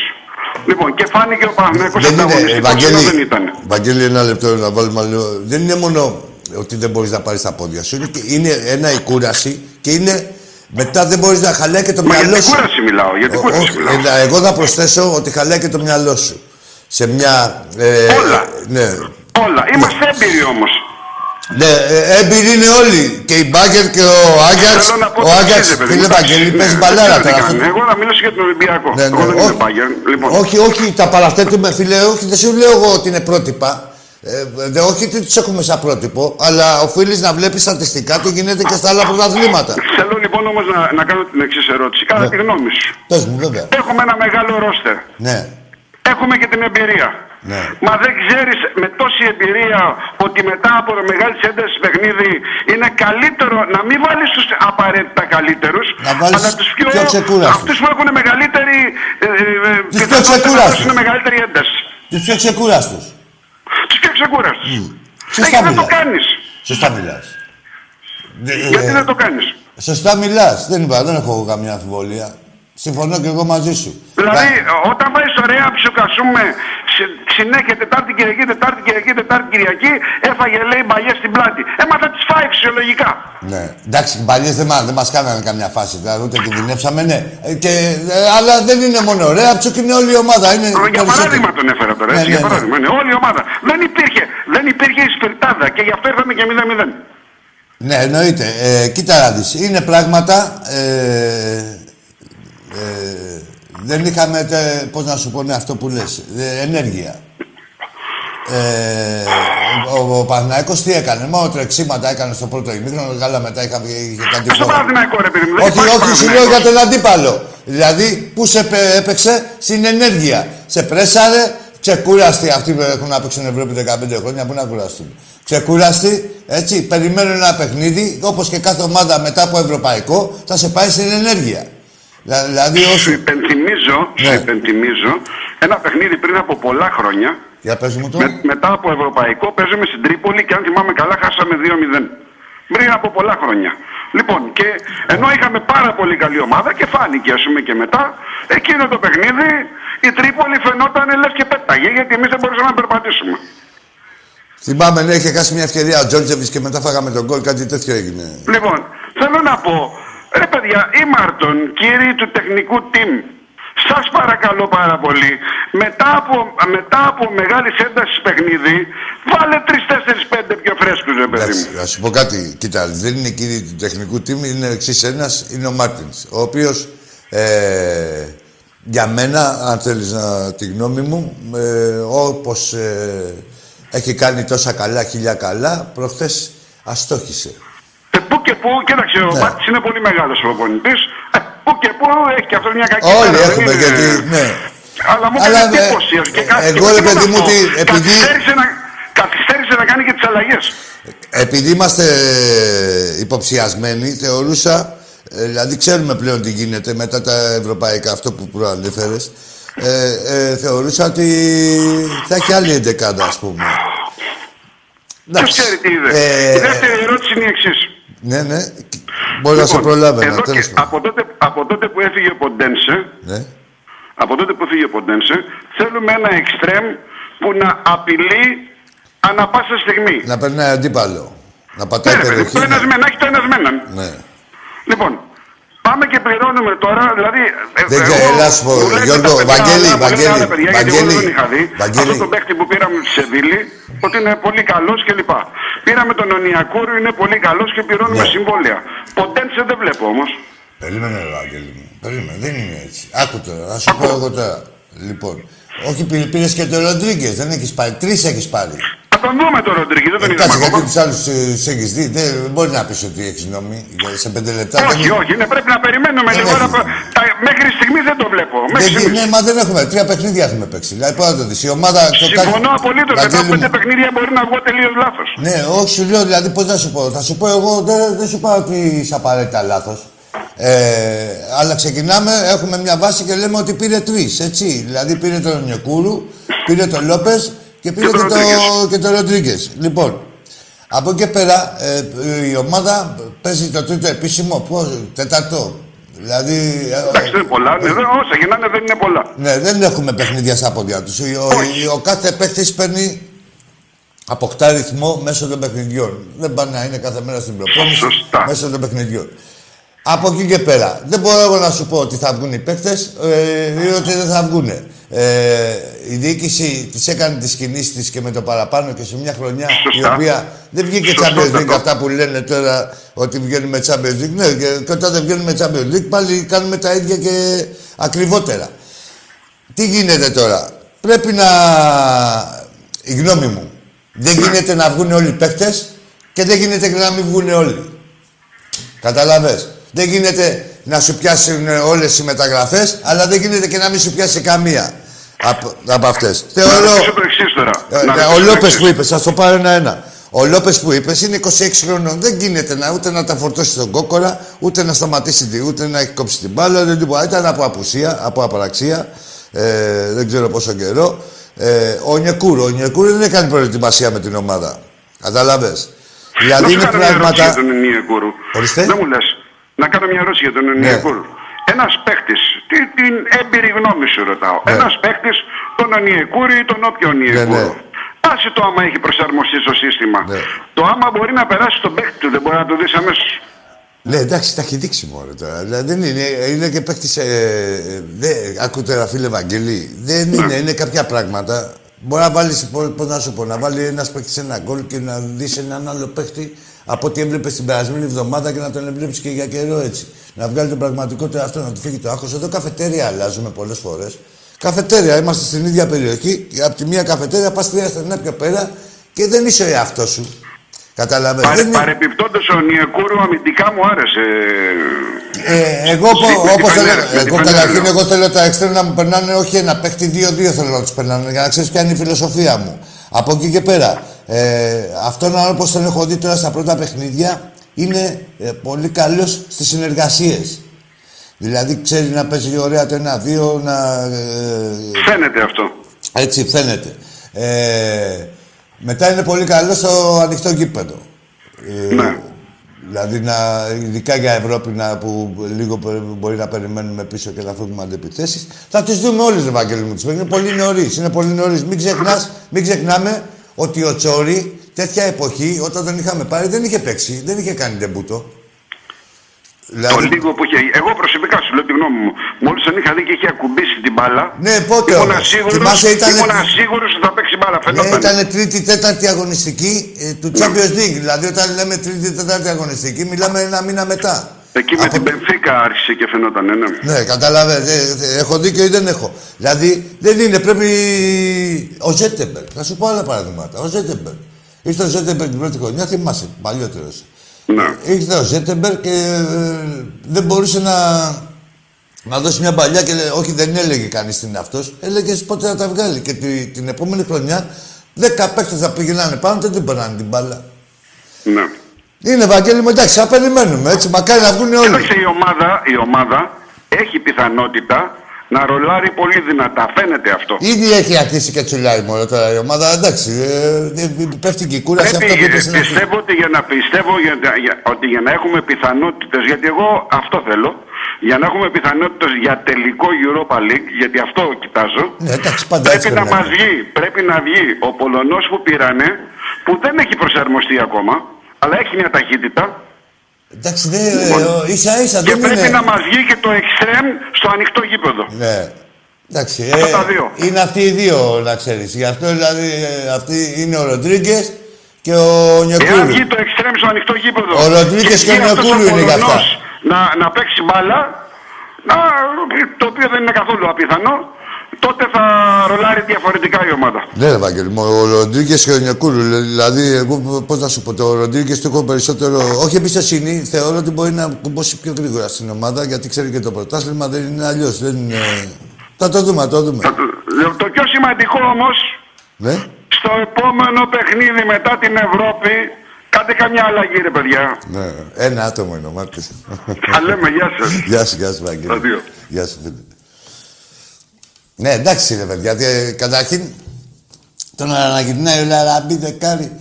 Λοιπόν, και φάνηκε ο Παναθηναϊκός Δεν είναι, ανταγωνιστικός, ενώ δεν Ευαγγέλη, ήταν. Βαγγέλη, ένα λεπτό να βάλουμε λίγο. Δεν είναι μόνο ότι δεν μπορείς να πάρεις τα πόδια σου. Είναι, και- είναι ένα η κούραση και είναι μετά δεν μπορείς να χαλάει και το Μα μυαλό για σου. την κούραση μιλάω, για την Ο- κούραση όχι, μιλάω. ε, εγώ θα προσθέσω ότι χαλάει και το μυαλό σου. Σε μια... ε, Όλα. Ναι. Όλα. Είμαστε έμπειροι όμως. Ναι, ε, έμπειροι είναι όλοι. Και η Μπάγκερ και ο Άγιαξ. Θέλω να πω Ο το Άγιαξ, εξής, ρε παιδί φίλε μου. Βαγγέλη, Ναι, παίζει δεν μπαλάρα ξέρω τι τώρα. κάνουν. Αυτό- Εγώ να μιλήσω για τον Ολυμπιακό. Ναι, ναι, Εγώ δεν είμαι όχι. Bayern. Λοιπόν, Όχι, όχι, τα παραθέτουμε, φίλε. Όχι, δεν σου λέω εγώ ότι είναι πρότυπα. Ε, δε, όχι ότι τους έχουμε σαν πρότυπο, αλλά οφείλεις να βλέπεις στατιστικά τι γίνεται και στα άλλα πρωταθλήματα. θέλω λοιπόν όμως να, να κάνω την εξής ερώτηση. Κατά Ναι. τη γνώμη σου. Πες μου, βέβαια. Έχουμε ένα μεγάλο ρόστερ. Ναι. Έχουμε και την εμπειρία. Ναι. Μα δεν ξέρεις με τόση εμπειρία ότι μετά από το μεγάλη ένταση παιχνίδι είναι καλύτερο να μην βάλεις τους απαραίτητα καλύτερους Να βάλεις αλλά τους πιο, πιο ξεκούραστους. αυτούς που έχουν μεγαλύτερη ε, ε, ε, πιο πιθανότητα να ξεκούραστους. δώσουν μεγαλύτερη ένταση. Τους πιο ξεκούραστους. Τους πιο ξεκούραστους. Σωστά Ε, γιατί δεν το μιλάς. κάνεις. Σωστά μιλάς. Γιατί δεν το κάνεις. Σωστά μιλάς. Δεν είπα, δεν έχω καμία αμφιβολία. Συμφωνώ και εγώ μαζί σου. Δηλαδή, Να- όταν πάει στο ρέα ψιλοκασούμε συ- συνέχεια Τετάρτη, Κυριακή, Τετάρτη, Κυριακή, Τετάρτη, Κυριακή, έφαγε λέει μπαγιέ στην πλάτη. Ε, μα θα τις φάει φυσιολογικά. Ναι. Εντάξει, οι παλιέ δεν, μα- δεν μας κάνανε καμιά φάση. Δηλαδή, ούτε κινδυνεύσαμε, ναι. Ε, Και, ε, αλλά δεν είναι μόνο ωραία, ψωκ είναι όλη η ομάδα. Είναι Για περισσότεροι. παράδειγμα τον έφερα τώρα, Ναι, έτσι, ναι, για ναι. παράδειγμα. Ναι, όλη η ομάδα. Δεν υπήρχε, δεν υπήρχε η σπιρτάδα και γι' αυτό ήρθαμε και 0-0. Ναι, εννοείται. Ε, κοίτα να δεις. Είναι πράγματα... Ε, ε, δεν είχαμε, τε, πώς να σου πω, ναι, αυτό που λες, ε, ενέργεια. Ε, ο, ο Παναθηναϊκός τι έκανε, μόνο τρεξίματα έκανε στο πρώτο ημίχρονο, καλά μετά είχαμε, είχε κάτι Στο φόρο. Παναθηναϊκό ρε παιδί μου, δεν Όχι, υπάρχει όχι, σου λέω για Παναθηναϊκός. τον αντίπαλο. Δηλαδή, πού σε πε- έπαιξε στην ενέργεια. Σε πρέσαρε, ξεκούραστη αυτοί που έχουν να παίξουν Ευρώπη 15 χρόνια, πού να κουραστούν. Ξεκούραστη, έτσι, περιμένουν ένα παιχνίδι, όπως και κάθε ομάδα μετά από ευρωπαϊκό, θα σε πάει στην ενέργεια. Δηλα- Δηλαδή, Σου όσο... υπενθυμίζω, σου Ναι. υπενθυμίζω ένα παιχνίδι πριν από πολλά χρόνια Για πες μου το. Με, μετά από ευρωπαϊκό παίζουμε στην Τρίπολη και αν θυμάμαι καλά χάσαμε 2-0. Πριν από πολλά χρόνια. Λοιπόν, και ενώ είχαμε πάρα πολύ καλή ομάδα και φάνηκε ας πούμε και μετά, εκείνο το παιχνίδι η Τρίπολη φαινόταν λες και πέταγε γιατί εμείς δεν μπορούσαμε να περπατήσουμε. Θυμάμαι, ναι, είχε χάσει μια ευκαιρία ο Τζόρτζεβιτς και μετά φάγαμε το γκολ, κάτι τέτοιο έγινε. Λοιπόν, θέλω να πω, ρε παιδιά, η Μάρτον, κύριοι του τεχνικού team, σας παρακαλώ πάρα πολύ, μετά από, μετά από μεγάλης έντασης παιχνίδι, βάλε 3-4-5 πιο φρέσκους, ρε παιδί Εντάξει, μου. να σου πω κάτι. Κοίτα, δεν είναι κύριοι του τεχνικού team, είναι εξής ένας, είναι ο Μάρτινς. Ο οποίος ε, για μένα, αν θέλεις να τη γνώμη μου, ε, όπως έχει κάνει τόσα καλά, χίλια καλά, προχθές αστόχησε. Ε, πού και πού, κοίταξε, ο Ναι. Μάτης είναι πολύ μεγάλος προπονητής. Ε, πού και πού έχει και αυτό μια κακή Όλοι μέρα, δεν έχουμε, είναι- γιατί, ναι. Αλλά μου Αλλά, έκανε ε, εντύπωση. και κα- εγώ, και ρε μόνο παιδί μου, αυτό. ότι επειδή- Καθυστέρησε να, καθυστέρησε να κάνει και τις αλλαγές. Επειδή είμαστε ε, υποψιασμένοι, θεωρούσα, ε, δηλαδή ξέρουμε πλέον τι γίνεται μετά τα ευρωπαϊκά, αυτό που προανέφερες, ε, ε, θεωρούσα ότι θα έχει άλλη εντεκάδα, ας πούμε. Ποιος ξέρει τι είδες. Ε, Η δεύτερη ερώτηση είναι η εξής. Ναι, ναι. Μπορεί να σε Λοιπόν, προλάβαινα, εδώ τέλος και πάντων. από, τότε, από τότε που έφυγε ο Ποντένσε, Ναι. Από τότε που φύγει ο Ποντένσε, θέλουμε ένα εξτρέμ που να απειλεί ανα πάσα στιγμή. Να περνάει αντίπαλο. Να πατάει Ναι, ρε παιδί, περιοχή. το ένας ναι. με, να έχει το ένας με έναν. Ναι. Λοιπόν, πάμε και πληρώνουμε τώρα, δηλαδή... ε, Δεν εγώ- ξέρω, έλα σου πω, μου λέτε Γιώργο, τα παιδιά, Βαγγέλη, άλλα, μου λέτε Βαγγέλη, άλλα παιδιά, γιατί εγώ Βαγγέλη, δεν τον είχα δει. Βαγγέλη. Αυτό το παίχτη που πήραμε στη Σεβίλη, ότι είναι πολύ καλός κλπ. Πήραμε τον Ονιακούρου, είναι πολύ καλός και πληρώνουμε Ναι. συμβόλαια. Ποντένσε δεν βλέπω όμως. Περίμενε, ρε Βαγγέλη μου. Περίμενε, δεν είναι έτσι. Άκου τώρα, θα σου πω εγώ τώρα. Λοιπόν, όχι πήρε και τον Ροντρίγκες, δεν έχεις πάρει. Τρεις έχεις πάρει. Θα τον δούμε τον Ροντρίγκη, δεν τον είδαμε Κάτσε, γιατί ακόμα. τους άλλους τους έχεις δει. Δεν μπορεί να πεις ότι έχεις νόμι. γιατί Σε πέντε λεπτά δεν Όχι, όχι, ναι, πρέπει να περιμένουμε Δεν λίγο. έχεις. να- τα- Μέχρι στιγμή δεν το βλέπω. Μέχρι Δεν, στιγμής. ναι, μα δεν έχουμε. Τρία παιχνίδια έχουμε παίξει. Δηλαδή, πώς να το δεις. Η ομάδα. το Συμφωνώ κάνει- απολύτως. Μετά Βαγγέλη από πέντε μου. παιχνίδια μπορεί να βγω τελείως λάθος. Ναι, όχι, σου λέω δηλαδή πώς να σου πω. Θα σου πω εγώ, δεν, δεν σου πάω ότι είσαι απαραίτητα λάθος. Ε, αλλά ξεκινάμε, έχουμε μια βάση και λέμε ότι πήρε τρει. Έτσι. Δηλαδή πήρε τον Νιεκούρου, πήρε τον Λόπες και πήρε Και και, τον το, Ροντρίγκες. και τον Ροντρίγκες. Λοιπόν, από εκεί και πέρα ε, η ομάδα παίζει το τρίτο επίσημο. Πώς, τέταρτο. Δηλαδή. ε, Εντάξει, δεν είναι πολλά. Ναι, δεν- όσα γεννάνε δεν είναι πολλά. ναι, δεν έχουμε παιχνίδια στα πόδια τους. Ο, Όχι. ο, κάθε παίχτη παίρνει αποκτά ρυθμό μέσω των παιχνιδιών. Δεν πάνε να είναι κάθε μέρα στην προπόνηση Σωστά. μέσω των παιχνιδιών. Από εκεί και πέρα. Δεν μπορώ εγώ να σου πω ότι θα βγουν οι παίχτε ε, ή ότι δεν θα βγουν. Ε, η διοίκηση της έκανε τις κινήσεις της και με το παραπάνω και σε μια χρονιά Σωστά. η οποία δεν βγήκε Champions Σωστό League αυτό. αυτά που λένε τώρα ότι βγαίνουμε Champions League. Ναι, και, και όταν δεν βγαίνουμε Champions League πάλι κάνουμε τα ίδια και ακριβότερα. Τι γίνεται τώρα; Πρέπει να... Η γνώμη μου. Δεν γίνεται να βγουν όλοι οι παίκτες και δεν γίνεται και να μην βγουν όλοι. Καταλαβες. Δεν γίνεται να σου πιάσουν όλες οι μεταγραφές, αλλά δεν γίνεται και να μην σου πιάσει καμία από, από αυτές. Να Θεωρώ... ρωτήσω το εξής τώρα. Ε, Να ναι, ρωτήσω ο το Λόπες εξής. που είπες, θα το πάρω ένα-ένα. Ο Λόπες που είπες είναι 26 χρονών. Δεν γίνεται να, ούτε να τα φορτώσει στον κόκορα, ούτε να σταματήσει, τη- ούτε να έχει κόψει την μπάλα. Δεν τίποτα. Ήταν από απουσία, από απαραξία. Ε, δεν ξέρω πόσο καιρό. Ε, ο Νιεκούρου. Ο Νιεκούρου δεν έκανε προετοιμασία με την ομάδα. Κατάλαβε. Να Δηλαδή σου είναι κάνω μια ερώτηση πράγματα. για τον Ενιεκούρου. Ορίστε. Ναι. Δεν μου λες. Να κάνω μια ερώτηση για τον Ενιεκούρου. Ένας παίχτη, τι, την έμπειρη γνώμη σου ρωτάω. Ναι. Ένας παίχτη, τον Ενιεκούρη ή τον όποιο Ενιεκούρου. ναι. Άσε το άμα έχει προσαρμοστεί στο σύστημα. Ναι. Το άμα μπορεί να περάσει τον παίχτη του, δεν μπορεί να το δεις αμέσως. Ναι, εντάξει, τα έχει δείξει μόνο τώρα. Δηλαδή, δεν είναι, είναι και παίχτη. Ε, ε, δεν- ακούτε, ένα φίλε Βαγγέλη. Δεν είναι, είναι κάποια πράγματα. Μπορεί να βάλεις, πώς να σου πω, να βάλει ένας παίχτη ένα γκολ και να δεις έναν άλλο παίχτη από ό,τι έβλεπες την περασμένη εβδομάδα και να τον βλέπει και για καιρό έτσι. Να βγάλει τον πραγματικό του αυτό, να του φύγει το άγχος. Εδώ καφετέρια αλλάζουμε πολλές φορές. Καφετέρια, είμαστε στην ίδια περιοχή και από τη μία καφετέρια πας τρία στενά πιο πέρα και δεν είσαι ο εαυτός σου. Καταλαβαίνεις. Παρε, Δεν είναι- Παρεπιπτόντω ο Νιεκούρου αμυντικά μου άρεσε. Ε, εγώ Με την όπω θέλω. Φενέρ, με την Εγώ Φενέρ, καταρχήν λέω. εγώ θέλω τα εξτρέμ να μου περνάνε όχι ένα παίχτη, δύο-δύο θέλω να τους περνάνε για να ξέρεις ποια είναι η φιλοσοφία μου. Από εκεί και πέρα. Ε, αυτόν όπω τον έχω δει τώρα στα πρώτα παιχνίδια είναι ε, πολύ καλός στις συνεργασίες. Δηλαδή ξέρει να παίζει ωραία το ένα-δύο, να. Ε, Φαίνεται αυτό. έτσι φαίνεται. Ε, μετά είναι πολύ καλός στο ανοιχτό γήπεδο. Ε, Ναι. Δηλαδή, να, ειδικά για Ευρώπη να, που λίγο πε- μπορεί να περιμένουμε πίσω και να φύγουμε αντεπιθέσεις. Θα τις δούμε όλες, Ευαγγέλη μου. τις Είναι πολύ νωρίς. Είναι πολύ νωρίς. Μην, ξεχνάς, μην ξεχνάμε ότι ο Τσόρι τέτοια εποχή, όταν τον είχαμε πάρει, δεν είχε παίξει. Δεν είχε κάνει τεμπούτο. Το Δηλαδή, λίγο που είχε. Εγώ προσωπικά σου λέω τη γνώμη μου. Μόλις τον είχα δει και είχε ακουμπήσει την μπάλα. Ναι, πότε Ήμουνα όμως. σίγουρος, Θυμάσαι, ήτανε- ήμουνα σίγουρος ότι θα παίξει μπάλα. Ναι, Φαινόταν. ήταν τρίτη, τέταρτη αγωνιστική ε, του Champions League. Δηλαδή, όταν λέμε τρίτη, τέταρτη αγωνιστική, μιλάμε ένα μήνα μετά. Εκεί με Από- την Μπενφίκα άρχισε και φαινόταν. Ναι. Ναι, καταλαβαίνετε. Ε, έχω δίκιο ή δεν έχω. Δηλαδή, δεν είναι. Πρέπει. Ο Ζέτερμπεργκ. Θα σου πω άλλα παραδείγματα. Ο Ζέτερμπεργκ. Ήρθε ο Ζέτερμπεργκ την πρώτη χρονιά, θυμάσαι, παλιότερος. Ναι. Ήρθε ο Ζέτερμπεργκ και ε, δεν μπορούσε να, να δώσει μια μπαλιά και λέ- όχι δεν έλεγε κανείς τι είναι αυτός. Έλεγες πότε θα τα βγάλει. Και τη- την επόμενη χρονιά δέκα παίχτε θα πηγαίνανε πάνω και δεν περνάνε την μπάλα. ναι. Είναι Βαγγέλη μου, εντάξει, θα περιμένουμε έτσι. Μακάρι να βγουν όλοι. Κοίταξε, η ομάδα, η ομάδα έχει πιθανότητα να ρολάρει πολύ δυνατά. Φαίνεται αυτό. Ήδη έχει αρχίσει και τσουλάει μόνο τώρα η ομάδα. Εντάξει, ε, ε, πέφτει και η κούραση Πρέπει, αυτό που είπε ε, στην αρχή. πιστεύω ότι για να πιστεύω για, για- ότι για να έχουμε πιθανότητες, γιατί εγώ αυτό θέλω, για να έχουμε πιθανότητες για τελικό Europa League, γιατί αυτό κοιτάζω, Ναι, εντάξει, πάντα πρέπει έτσι να πρέπει να μας είναι. βγει, πρέπει να βγει ο Πολωνός που πήρανε, που δεν έχει προσαρμοστεί ακόμα, αλλά έχει μια ταχύτητα, Εντάξει, δε, ε, ίσα ίσα και δεν πρέπει είναι. να μας βγει και το εξτρέμ στο ανοιχτό γήπεδο. Ναι. Εντάξει, Αυτά τα δύο. είναι αυτοί οι δύο να ξέρεις. Γι' αυτό δηλαδή ε, αυτοί είναι ο Ροντρίγκες και ο Εάν Νιοκούρου. βγει το εξτρέμ στο ανοιχτό γήπεδο. Ο Ροντρίγκες και ο βγει αυτός Νιοκούρου είναι για Πολωνός αυτά. Να, να παίξει μπάλα, να, το οποίο δεν είναι καθόλου απίθανο, τότε θα ρολάρει διαφορετικά η ομάδα. Ναι, ρε Βαγγέλη, μου, ο Ροντρίγκες και ο Νιοκούρου. Δηλαδή, εγώ πώς να σου πω, το Ροντρίγκες το έχω περισσότερο. Όχι εμπιστοσύνη, θεωρώ ότι μπορεί να κουμπώσει πιο γρήγορα στην ομάδα γιατί ξέρει και το πρωτάθλημα δεν είναι αλλιώς. Δεν είναι... Θα το δούμε, θα το δούμε. Το, το πιο σημαντικό όμως, Ναι. στο επόμενο παιχνίδι μετά την Ευρώπη, κάντε καμιά αλλαγή ρε παιδιά. ναι. Ένα άτομο είναι ο Μάρτης. Θα λέμε γεια σας. Γεια σου, γεια σου, Βαγγέλη. Τα δύο. Γεια σου, φίλε. Ναι, εντάξει, ρε παιδιά. Ε, καταρχήν, τον αναγυρνάει ο Λαραμπή δεκάρι.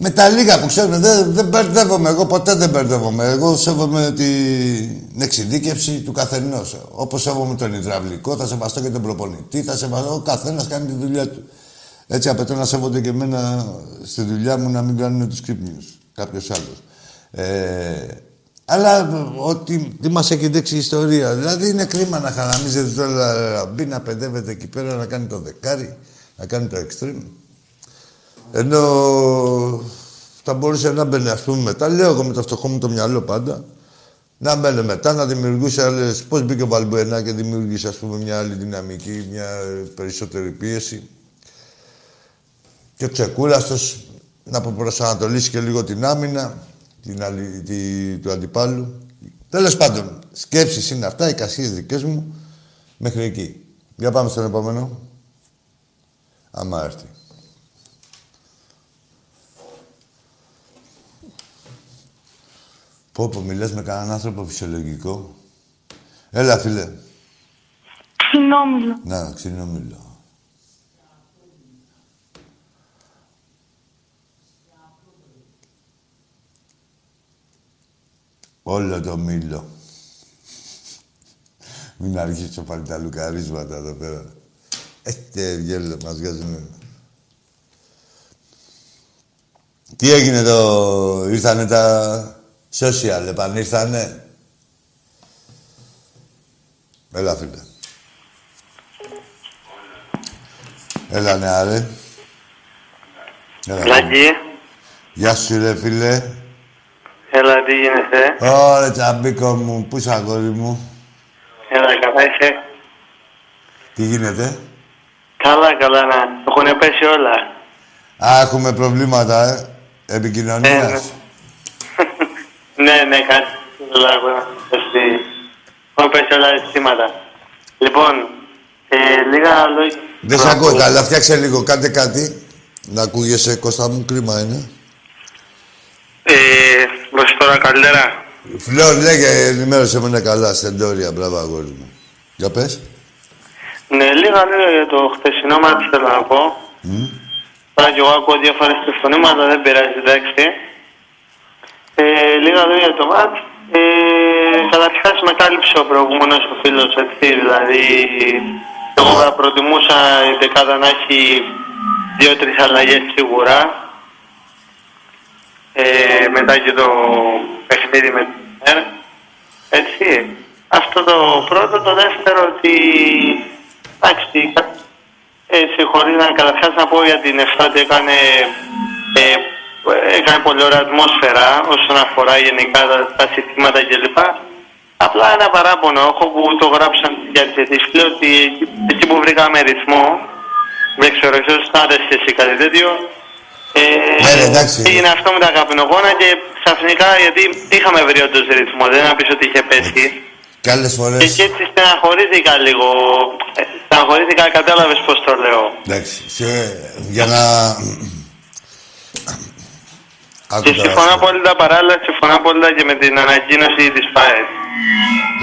Με τα λίγα που ξέρουμε, δεν, δεν μπερδεύομαι. Εγώ ποτέ δεν μπερδεύομαι. Εγώ σέβομαι την εξειδίκευση του καθενός. Όπως σέβομαι τον υδραυλικό, θα σεβαστώ και τον προπονητή, θα σεβαστώ. Ο καθένας κάνει τη δουλειά του. Έτσι απαιτώ να σέβονται και εμένα στη δουλειά μου να μην κάνουν τους κρύπνιου. Κάποιος άλλος. Ε, αλλά ότι τι μας έχει δείξει η ιστορία. Δηλαδή είναι κρίμα να χαραμίζεται τώρα μπει να παιδεύεται εκεί πέρα να κάνει το δεκάρι, να κάνει το extreme. Ενώ θα μπορούσε να μπαίνει, ας πούμε, μετά. Λέω εγώ με το φτωχό μου το μυαλό πάντα. Να μπαίνει μετά, να δημιουργούσε άλλες... Πώς μπήκε ο Βαλμπουενά και δημιούργησε, ας πούμε, μια άλλη δυναμική, μια περισσότερη πίεση. Και ο Τσεκούραστος να προσανατολίσει και λίγο την άμυνα την άλλη, τη, του αντιπάλου. Τέλος πάντων, σκέψεις είναι αυτά, οι κασίες δικές μου, μέχρι εκεί. Για πάμε στον επόμενο. Άμα έρθει. Πω πω, μιλάς με κανέναν άνθρωπο φυσιολογικό. Έλα, φίλε. Ξινόμιλο. Να, ξυνόμιλο. Όλο το μήλο. Μην αρχίσω πάλι τα λουκαρίσματα εδώ πέρα. Έχετε γέλο, μας βγάζουν. Τι έγινε εδώ, ήρθανε τα social, επανήρθανε; Έλα, φίλε. Έλα, νεάρε. Έλα, Λάκη, Γεια σου, ρε φίλε. Έλα τι γίνεται. Ωρε, τσαμπίκο μου, πού είσαι, αγόρι μου; Έλα καλά είσαι; Τι γίνεται; Καλά καλά να έχουν πέσει όλα; Α, έχουμε προβλήματα, ε. Ε, Επικοινωνίας. ναι, ναι, κάτι. Όλα έχουν πέσει. Έχουν πέσει όλα τα συστήματα. Λοιπόν, ε, λίγα λόγια. Δεν σε ακούω καλά. Φτιάξε λίγο. Κάντε κάτι. Να ακούγεσαι, Κώστα μου. Κρίμα είναι. Ε, προς τώρα καλύτερα. Φλόρ, λέγε, ενημέρωσε με είναι καλά. Στεντόρια, μπράβο, αγόρι μου. Για πες. Ναι, λίγα λόγια για το χτεσινό μάτι θέλω να πω. Τώρα και εγώ ακούω διάφορα τηλεφωνήματα, δεν πειράζει, εντάξει. Ε, λίγα λόγια για το μάτ. Ε, Καταρχάς με κάλυψε ο προηγούμενος ο φίλος, έτσι, δηλαδή εγώ θα προτιμούσα η δεκάδα να έχει δύο-τρεις αλλαγές σίγουρα. Ε, μετά και το παιχνίδι με την ΕΡ. Έτσι. Αυτό το πρώτο. Το δεύτερο ότι... Εντάξει, κα- έτσι, χωρίς να καταρχάς να πω για την ΕΦΤΑ ότι έκανε, ε, έκανε πολύ ωραία ατμόσφαιρα όσον αφορά γενικά τα, τα συστήματα κλπ. Απλά ένα παράπονο έχω που το γράψαν για τις αιτήσεις ότι εκεί- εκεί που βρήκαμε ρυθμό, δεν ξέρω, ίσως να άρεσε εσύ κάτι τέτοιο, ε, Ναι, ρε, εντάξει. έγινε αυτό με τα καπνογόνα και ξαφνικά γιατί είχαμε βρει όντως ρυθμός, δεν να πεις ότι είχε πέσει. Και άλλες Και, φορές... και έτσι στεναχωρήθηκα λίγο. Ε, Στεναχωρήθηκα, κατάλαβες πώς το λέω. Εντάξει, σε- για να... Άκου Και τώρα, συμφωνώ άκου. απόλυτα παράλληλα, συμφωνώ απόλυτα και με την ανακοίνωση της ΠΑΕ.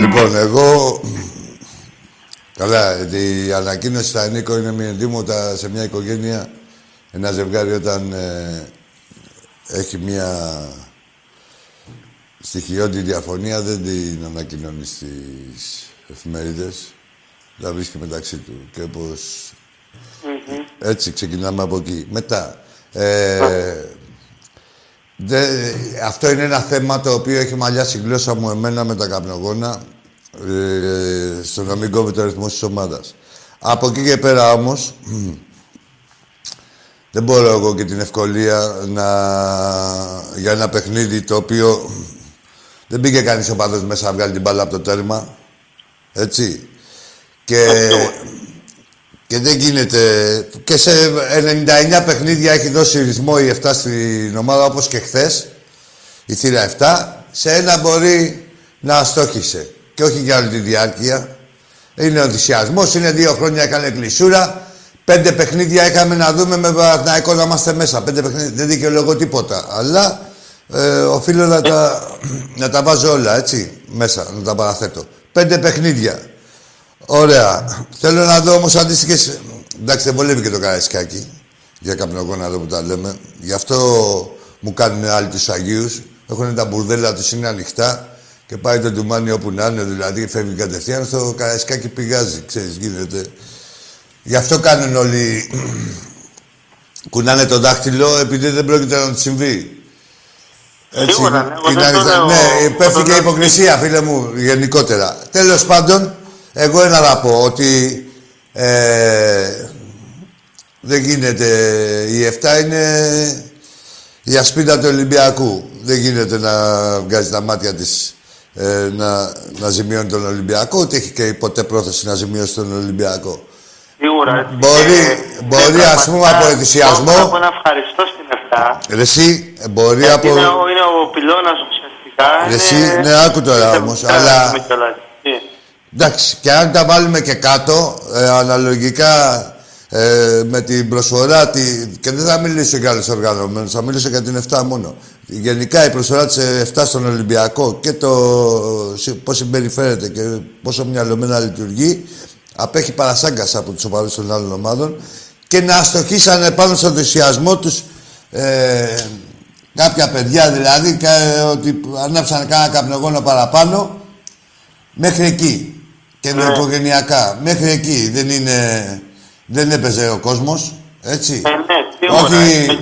Λοιπόν, εγώ... Καλά, η ανακοίνωση στα Νίκο είναι μια εντύμωτα σε μια οικογένεια. Ένα ζευγάρι όταν ε, έχει μια στοιχειώδη διαφωνία δεν την ανακοινώνεις στις εφημερίδες. Τα βρίσκει μεταξύ του. Και πως... Έτσι ξεκινάμε από εκεί. Μετά. Ε, δε, αυτό είναι ένα θέμα το οποίο έχει μαλλιάσει η γλώσσα μου εμένα με τα καπνογόνα ε, στο να μην κόβει το αριθμός της ομάδας. Από εκεί και πέρα όμως, δεν μπορώ εγώ και την ευκολία να... για ένα παιχνίδι το οποίο δεν πήγε κανείς ο παδός μέσα να βγάλει την μπάλα από το τέρμα. Έτσι. Και, και δεν γίνεται... Και σε 99 παιχνίδια έχει δώσει ρυθμό η 7 στην ομάδα, όπως και χθες, η θύρα 7. Σε ένα μπορεί να αστόχησε. Και όχι για όλη τη διάρκεια. Είναι ο ενθουσιασμός, είναι δύο χρόνια έκανε κλεισούρα. Πέντε παιχνίδια είχαμε να δούμε με Παναθηναϊκό να είμαστε μέσα. Πέντε παιχνίδια, δεν δικαιολογώ τίποτα. Αλλά ε, οφείλω να τα, να τα βάζω όλα, έτσι, μέσα, να τα παραθέτω. Πέντε παιχνίδια. Ωραία. Θέλω να δω όμως αντίστοιχες... Εντάξει, δεν βολεύει και το καραϊσκάκι. Για καπνογόνα εδώ που τα λέμε. Γι' αυτό μου κάνουν άλλοι τους Αγίους. Έχουν τα μπουρδέλα τους, είναι ανοιχτά. Και πάει το ντουμάνι όπου να είναι, δηλαδή φεύγει κατευθείαν στο καραϊσκάκι πηγάζει, ξέρεις, γίνεται. Γι' αυτό κάνουν όλοι... κουνάνε το δάχτυλο επειδή δεν πρόκειται να τους συμβεί. Έτσι, Σίγουρα, ναι, εγώ δεν κοιτάξτε, το λέω- ναι, πέφτει το και λέω- υποκρισία, φίλε μου, γενικότερα. Τέλος πάντων, εγώ ένα θα πω, ότι ε, δεν γίνεται. Η 7 είναι η ασπίδα του Ολυμπιακού. Δεν γίνεται να βγάζει τα μάτια της ε, να, να ζημιώνει τον Ολυμπιακό, ούτε έχει και ποτέ πρόθεση να ζημιώσει τον Ολυμπιακό. Σίγουρα. έτσι. Μπορεί- Και- μπορεί, και ας πούμε, πραγματικά από ενθουσιασμό- Θέλω να πω ένα ευχαριστώ στην 7. Ρε Εσύ, μπορεί Γιατί από... είναι, ο- είναι ο πυλώνας ουσιαστικά. Ρε είναι- εσύ, ναι, άκου τώρα είναι- όμως, είναι- αλλά- είναι κιόλας. Τι; Εντάξει, και αν τα βάλουμε και κάτω, ε, αναλογικά ε, με την προσφορά, τη, και δεν θα μιλήσω για άλλους οργανωμένους, θα μιλήσω για την 7 μόνο. Γενικά η προσφορά της ε, 7 στον Ολυμπιακό και το συ- πώς συμπεριφέρεται και πόσο μυαλωμένα λειτουργεί, απέχει παρασάγκας από τους οπαδούς των άλλων ομάδων και να αστοχήσανε πάνω στον ενθουσιασμό τους ε, κάποια παιδιά δηλαδή, κα- ότι ανάψανε κάνα καπνογόνο παραπάνω, Μέχρι εκεί. Και Ναι. ενδοοικογενειακά. Μέχρι εκεί. Δεν είναι... Δεν έπαιζε ο κόσμος. Έτσι. Ε, ναι, σίγουρα. Όχι...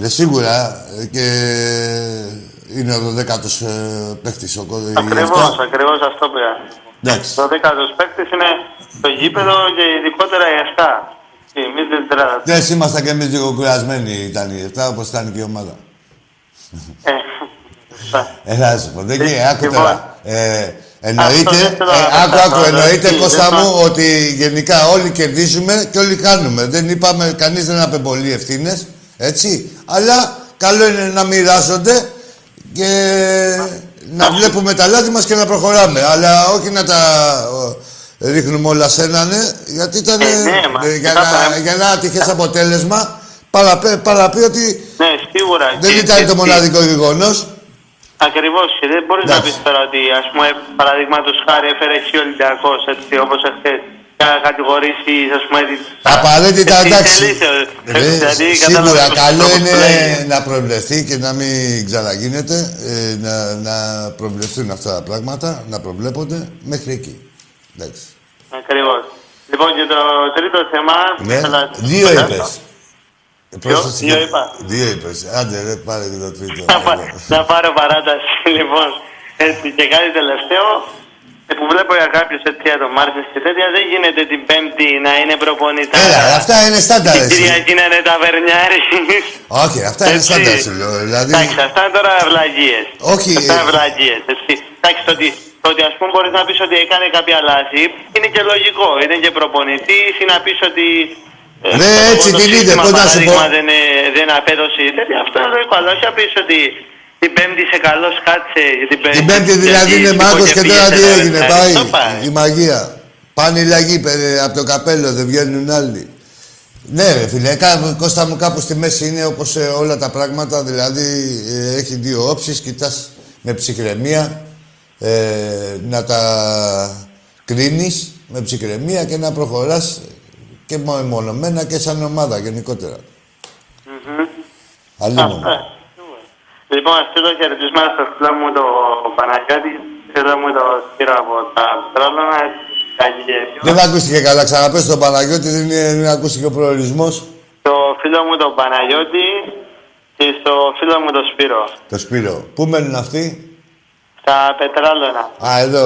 Ρε, σίγουρα. ε, Και είναι ο 12ος ε, παίκτης. Ο, κο- η Ακριβώς, εφτά. ακριβώς αυτό πήγα. Εντάξει. Το δέκατος παίκτης είναι το γήπεδο και ειδικότερα η 7. Εμείς δεν τρέλα. Δεν ήμασταν κι εμείς λίγο κουρασμένοι ήταν η 7, όπως ήταν και η ομάδα. Ε, σωστά. Έλα, να σου πω. Δεν γίνεται. Άκου Λοιπόν. τώρα. Ε, εννοείται, Αυτό δεν θέλω να ε, άκου, πετάξω, άκου, αλλά εννοείται, τι, Κώστα δεν μου, θα- ότι γενικά όλοι κερδίζουμε και όλοι κάνουμε. Δεν είπαμε, κανείς δεν απεμπολεί ευθύνες, έτσι. Αλλά καλό είναι να μοιράζονται και να βλέπουμε τα λάθη μας και να προχωράμε. Αλλά όχι να τα ε, ρίχνουμε όλα σε έναν, ε, γιατί ήταν Ε, ναι, μα, ε, για, κοιτάξτε, να, ε. για ένα ατυχές αποτέλεσμα παραπέ- παραπεί ότι Ναι, σίγουρα. δεν Και- ήταν και- το μοναδικό γεγονός. Ακριβώς. Και δεν μπορείς να Εντάξει. πεις τώρα ότι, ας πούμε, παραδείγματος χάρη έφερε εσύ ο Ολυμπιακός, έτσι, όπως εχθές. Να κατηγορήσεις, ας πούμε... την- Απαραίτητα Εσύ εντάξει. θέλεις, ε, Ρε, δηλαδή, σίγουρα κατάλαβες το καλό στόχο είναι που λέει. να προβλεφθεί και να μην ξαναγίνεται, ε, να, να προβλεφθούν αυτά τα πράγματα, να προβλέπονται μέχρι εκεί. Εντάξει. Ακριβώς. Λοιπόν, και το τρίτο θέμα... Ναι, θέλω να- δύο να- είπες. Πρόσθεση δύο και- είπα. Δύο είπες. Άντε ρε, πάρε και το τρίτο. Να, πα- να πάρω παράταση, λοιπόν. Έτσι, και κάτι τελευταίο, ε, που βλέπω για κάποιους έτσι ατομάρτες και τέτοια, δεν γίνεται την Πέμπτη να είναι προπονητάς. Έλα, αυτά είναι στάνταρ, Την εσύ. Κυριακή να είναι ταβερνιάρης. Όχι, αυτά είναι Έτσι. στάνταρ σου λέω. Δηλαδή, Εντάξει, αυτά είναι τώρα ευλαγίες. Όχι, Αυτά είναι ε, ευλαγίες, έτσι. Εντάξει, το ότι, το ότι ας πούμε μπορείς να πεις ότι έκανε κάποια λάθη, είναι και λογικό. Είναι και προπονητής ή να πεις ότι... ε, Ναι, το έτσι το την είδε, σύστημα, πώς να σου πω. παράδειγμα, Δεν, ε, δεν απέδωσε η τέτοια. Αυτό είναι λογικό. Αλλά όχι να πεις ότι την Πέμπτη σε καλός κάτσε. Την Πέμπτη, την Πέμπτη δηλαδή γιατί είναι λοιπόν μάγος και πήγε τώρα σε τι ένα έγινε, ρεστάρι. πάει Αυτό πάει. η μαγεία. Πάνε οι λαγοί παι- από το καπέλο, δεν βγαίνουν άλλοι. Ναι, ρε φίλε, κά- Κώστα μου κάπου στη μέση είναι όπως ε, όλα τα πράγματα, δηλαδή ε, έχει δύο όψεις, κοιτάς με ψυχραιμία ε, να τα κρίνεις με ψυχραιμία και να προχωράς και μονομένα και σαν ομάδα γενικότερα. Μμμ. Αλλήμον. Αυτό, σίγουρα. Λοιπόν, στείλω χαιρετισμένα στο φίλο μου το Παναγιώτη, φίλο μου το Σπύρο από τα Πετρόλωνα, Καγγελιέριο. Δεν ακούστηκε καλά. Ξαναπες στον Παναγιώτη, δεν, είναι, δεν ακούστηκε ο προορισμός. Το φίλο μου τον Παναγιώτη και στο φίλο μου τον Σπύρο. Το Σπύρο. Πού μένουν αυτοί; Στα Πετράλωνα. Α, εδώ,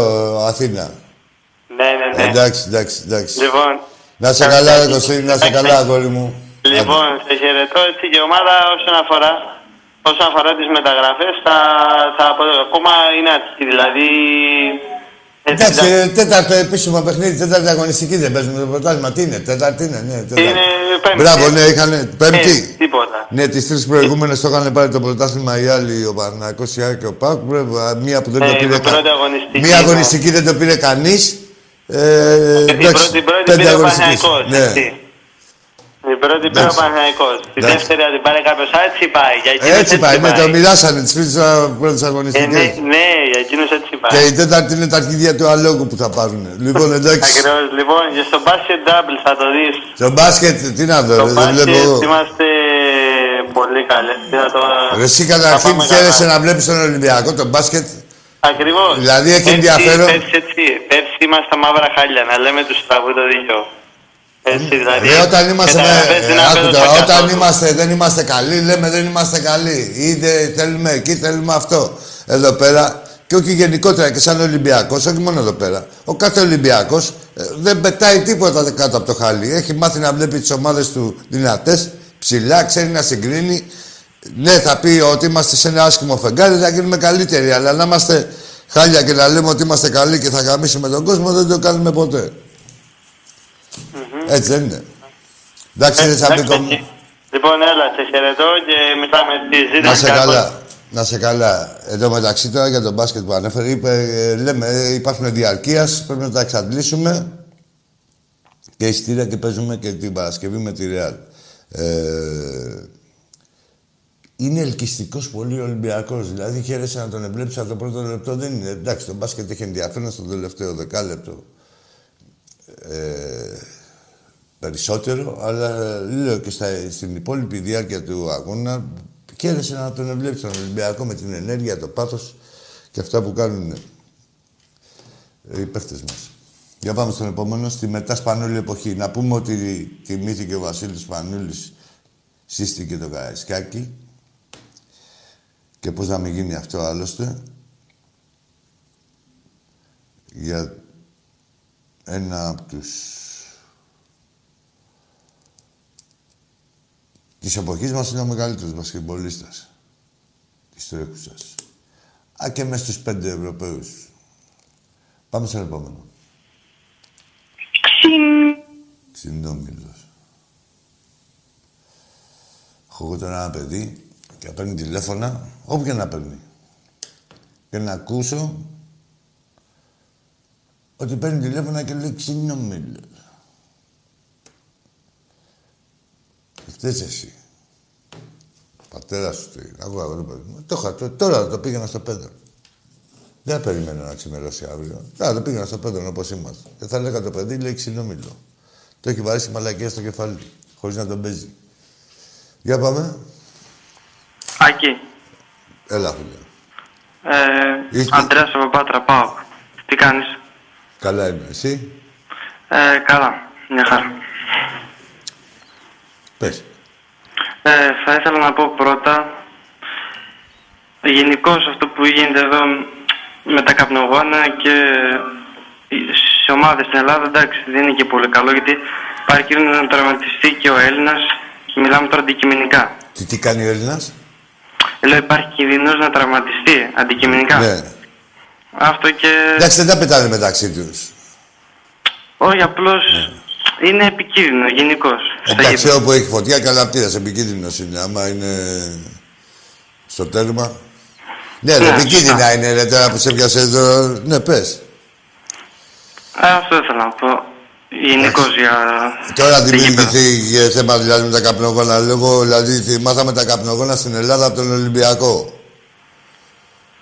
Αθήνα. Ναι, ναι, ναι. Εντάξει, εντάξει, εντάξει. Λοιπόν, Να σε καλά, ρε Κωστή, να σε καλά, αγόρι μου. λοιπόν, σε χαιρετώ έτσι και η ομάδα όσον αφορά, όσον αφορά τις μεταγραφές, θα, θα, ακόμα είναι άτυχη, δηλαδή... έτσι, Εντάξει, θα- ε, τέταρτο επίσημο παιχνίδι, τέταρτη αγωνιστική δεν παίζουμε το πρωτάθλημα. Τι είναι, τέταρτη είναι, ναι, τέταρτη. Είναι πέμπτη. Μπράβο, ναι, είχαν Ε, πέμπτη. τίποτα. Ναι, τις τρεις προηγούμενες το είχαν πάρει το πρωτάθλημα οι άλλοι, ο Παναγιακός, η ΑΕΚ και ο ΠΑΚ. Βέβαια, Μία που δεν το Ε, πήρε η πρώτη αγωνιστική, Μία ναι. αγωνιστική δεν το πήρε κανείς. Ε, Η εντάξει, πρώτη, η πρώτη πέντε πήρε ο αγωνιστικές. Παναθηναϊκός, Ναι. Έτσι. Η πρώτη πήρε ο Εντάξει. Παναθηναϊκός. Τη Εντάξει. δεύτερη αν την πάρει κάποιος έτσι πάει. Για εκείνους Έτσι πάει, ναι, το μοιράσανε τις τρεις πρώτες Ε, ναι, αγωνιστικέ. ναι, για εκείνους έτσι πάει. Και η τέταρτη είναι τα αρχίδια του αλόγου που θα πάρουν. Λοιπόν, εντάξει. Ακριβώς. Λοιπόν, και στο basket double θα το δεις. Στο μπάσκετ, τι να δω, Στο ρε, δεν βλέπω εγώ. basket είμαστε πολύ καλές. Τι να το... Ρε, Εσύ θα καταρχήν πάμε χαίρεσαι καλά. να βλέπεις τον Ολυμπιακό, τον μπάσκετ. Ακριβώς. Δηλαδή, έχει Πέρσι- ενδιαφέρον. Πέρσι έτσι. Πέρσι είμαστε μαύρα χάλια, να λέμε τους στραβού το δίκιο. Έτσι δηλαδή. Ρε, όταν είμαστε, με, καταγραφές δεν ε, άκου απέδωσαν τώρα, όταν καθόλου. είμαστε, δεν είμαστε καλοί, λέμε δεν είμαστε καλοί. Ή δεν θέλουμε εκεί, θέλουμε αυτό. Εδώ πέρα, και όχι γενικότερα και σαν Ολυμπιακός, όχι μόνο εδώ πέρα. Ο κάθε Ολυμπιακός δεν πετάει τίποτα κάτω από το χάλι. Έχει μάθει να βλέπει τις ομάδες του δυνατές, ψηλά, ξέρει να συγκρίνει. Ναι, θα πει ότι είμαστε σε ένα άσχημο φεγγάρι, θα γίνουμε καλύτεροι. Αλλά να είμαστε χάλια και να λέμε ότι είμαστε καλοί και θα γαμίσουμε τον κόσμο, δεν το κάνουμε ποτέ. Έτσι δεν είναι. Εντάξει, ρε Σαμπίκο μου. Εντάξει, Λοιπόν, έλα, σε χαιρετώ και μιλάμε τη ζήτηση. Να σε καλά. Να σε καλά. Εδώ μεταξύ τώρα για τον μπάσκετ που ανέφερε, είπε, ε, λέμε, ε, υπάρχουν διαρκείας, πρέπει να τα εξαντλήσουμε. Και ειστήρια και παίζουμε και την Παρασκευή με τη Ρεάλ. Ε, είναι ελκυστικός πολύ ο Ολυμπιακός. Δηλαδή χαίρεσαι να τον βλέπει από το πρώτο λεπτό. Δεν είναι. Εντάξει, το μπάσκετ έχει ενδιαφέρον στο τελευταίο δεκάλεπτο. Ε, περισσότερο, αλλά λέω και στα, στην υπόλοιπη διάρκεια του αγώνα χαίρεσαι να τον βλέπει τον Ολυμπιακό με την ενέργεια, το πάθος και αυτά που κάνουν οι παίχτες μας. Για πάμε στον επόμενο, στη μετά Σπανούλη εποχή. Να πούμε ότι τιμήθηκε ο Βασίλης Σπανούλης, σύστηκε το Καραϊσκάκι και πώς να μην γίνει αυτό άλλωστε. Για ένα από τους της εποχής μας είναι ο μεγαλύτερος μπασκετμπολίστας της τρέχουσας. Α, και μέσα στους πέντε Ευρωπαίους. Πάμε στον επόμενο. Ξυν... Ξινόμιλος. Έχω εγώ τώρα ένα παιδί και παίρνει τηλέφωνα, όποια να παίρνει. Και να ακούσω ότι παίρνει τηλέφωνα και λέει ξινόμιλος. Φταίς εσύ. Πατέρα σου το είναι. Ακούω αγόρι παιδί μου. Το είχα, το- τώρα το πήγαινα στο πέντρο. Δεν περιμένω να ξημερώσει αύριο. Τώρα το πήγαινα στο πέντρο όπως είμαστε. Και θα λέγα το παιδί λέει ξινόμιλο. Το έχει βαρέσει μαλακία στο κεφάλι. Χωρίς να τον παίζει. Για πάμε. Άκη, Έλα, φίλε. ε, Ήρθε. Αντρέας από Πάτρα, πάω. Τι κάνεις; Καλά είμαι. Εσύ; Ε, καλά, μια χαρά. Πες. Ε, θα ήθελα να πω πρώτα, γενικώς αυτό που γίνεται εδώ με τα καπνογόνα και σε ομάδες στην Ελλάδα, εντάξει, δεν είναι και πολύ καλό γιατί υπάρχει κίνδυνο να τραυματιστεί και ο Έλληνας. Μιλάμε τώρα αντικειμενικά. Τι, τι κάνει ο Έλληνας; Λέω υπάρχει κίνδυνος να τραυματιστεί αντικειμενικά. Ναι. Αυτό και. Εντάξει, δεν τα πετάνε μεταξύ τους. Όχι, απλώς είναι επικίνδυνο γενικώς. Εντάξει, όπου έχει φωτιά, καλαπτήρας, επικίνδυνος είναι. Άμα είναι στο τέρμα. Ναι, ρε, Ναι, επικίνδυνα σωστά. είναι, ρε, τώρα που σε πιάσε εδώ. Ναι, πες. Αυτό ήθελα να πω. Γενικώς για. Τώρα το γήπεδο. δημιουργηθεί θέμα δηλαδή με τα καπνογόνα. Λέγω, δηλαδή, θυ- μάθαμε τα καπνογόνα στην Ελλάδα από τον Ολυμπιακό.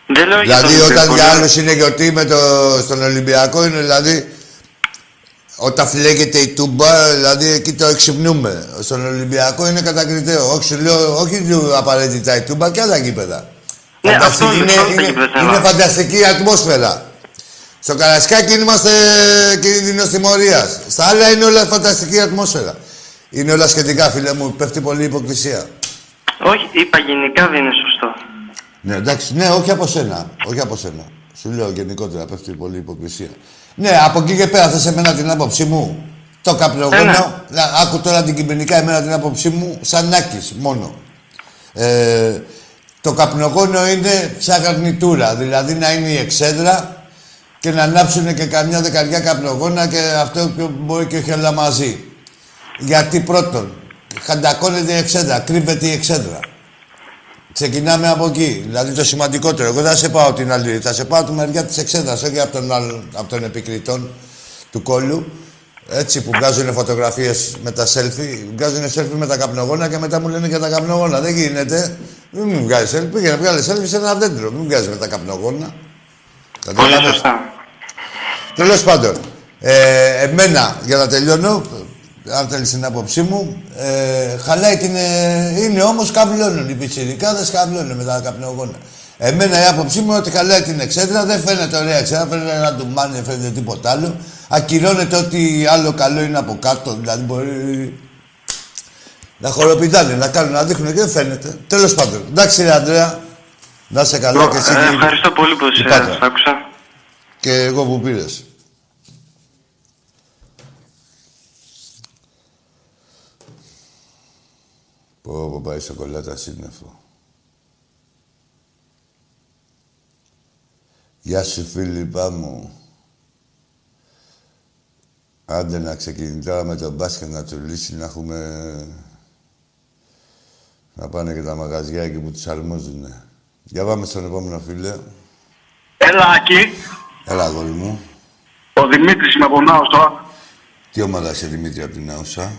Δεν λέω για Δηλαδή, τον όταν Ολυμπιακό, για λέω- άλλους είναι γιορτή με το, στον Ολυμπιακό, είναι δηλαδή. Όταν φλέγεται η τούμπα, δηλαδή εκεί το εξυπνούμε. Στον Ολυμπιακό είναι κατακριτέο. Όχι, σου λέω, όχι του απαραίτητα η τούμπα και άλλα γήπεδα. Ναι, Εντάξει, αυτό είναι, αυτό είναι, δεν πες, είναι αλλά- φανταστική η ατμόσφαιρα. Στο Καρασκάκι είμαστε κίνδυνο τιμωρίας. Στα άλλα είναι όλα φανταστική ατμόσφαιρα. Είναι όλα σχετικά, φίλε μου. Πέφτει πολύ υποκρισία. Όχι, είπα γενικά δεν είναι σωστό. Ναι, εντάξει, ναι, όχι από σένα. Όχι από σένα. Σου λέω γενικότερα, πέφτει πολύ υποκρισία. Ναι, από εκεί και πέρα θες εμένα την άποψή μου; Το καπνογόνο, Ε, ναι. να, άκου τώρα την κειμενικά εμένα την άποψή μου, σαν Νάκης μόνο. Ε, το καπνογόνο είναι σαν γαρνιτούρα, δηλαδή να είναι η εξέδρα και να ανάψουν και καμιά δεκαριά καπνογόνα και αυτό και μπορεί και όχι όλα μαζί. Γιατί πρώτον, χαντακώνεται η εξέδρα, κρύβεται η εξέδρα. Ξεκινάμε από εκεί. Δηλαδή το σημαντικότερο. Εγώ δεν θα σε πάω την άλλη. Θα σε πάω τη μεριά της εξέδρας, όχι από τον, άλλον, από τον επικριτών του κόλλου. Έτσι που βγάζουν φωτογραφίες με τα selfie. Βγάζουν selfie με τα καπνογόνα και μετά μου λένε για τα καπνογόνα. Δεν γίνεται. Μην μου βγάζεις selfie. Πήγαινε βγάλεις selfie σε ένα δέντρο. Μην βγάζεις με τα καπνογόνα. Πολύ σωστά. Τέλος πάντων, ε, εμένα για να τελειώνω, αν θέλεις την άποψή μου, ε, χαλάει την. Ε, είναι όμως καβλώνουν οι πιτσιρικάδες, καβλώνουν με τα καπνογόνα. Εμένα η άποψή μου είναι ότι χαλάει την εξέδρα, δεν φαίνεται ωραία εξέδρα, φαίνεται ένα ντουμάνι, δεν φαίνεται τίποτα άλλο. Ακυρώνεται ότι άλλο καλό είναι από κάτω, δηλαδή μπορεί να χοροπηδάνε, να κάνουν, να δείχνουν και δεν φαίνεται. Τέλος πάντων, εντάξει, ρε Ανδρέα, να είσαι καλά και εσύ. Ε, και- ευχαριστώ πολύ που η σε Πάτρα. σ' άκουσα. Και εγώ που πήρες. Πω, πω, πάει σοκολάτα σύννεφο. Γεια σου, Φίλιππα μου. Άντε να ξεκινήσει τώρα με τον μπάσκετ να τσουλήσει, να έχουμε... Να πάνε και τα μαγαζιά εκεί που τους αρμόζουνε. Για πάμε στον επόμενο φίλε. Έλα, Άκη. Έλα, αγόρι μου. Ο Δημήτρης είμαι από Νάουσα. Τι ομάδα είσαι, Δημήτρη, από την Άουσα;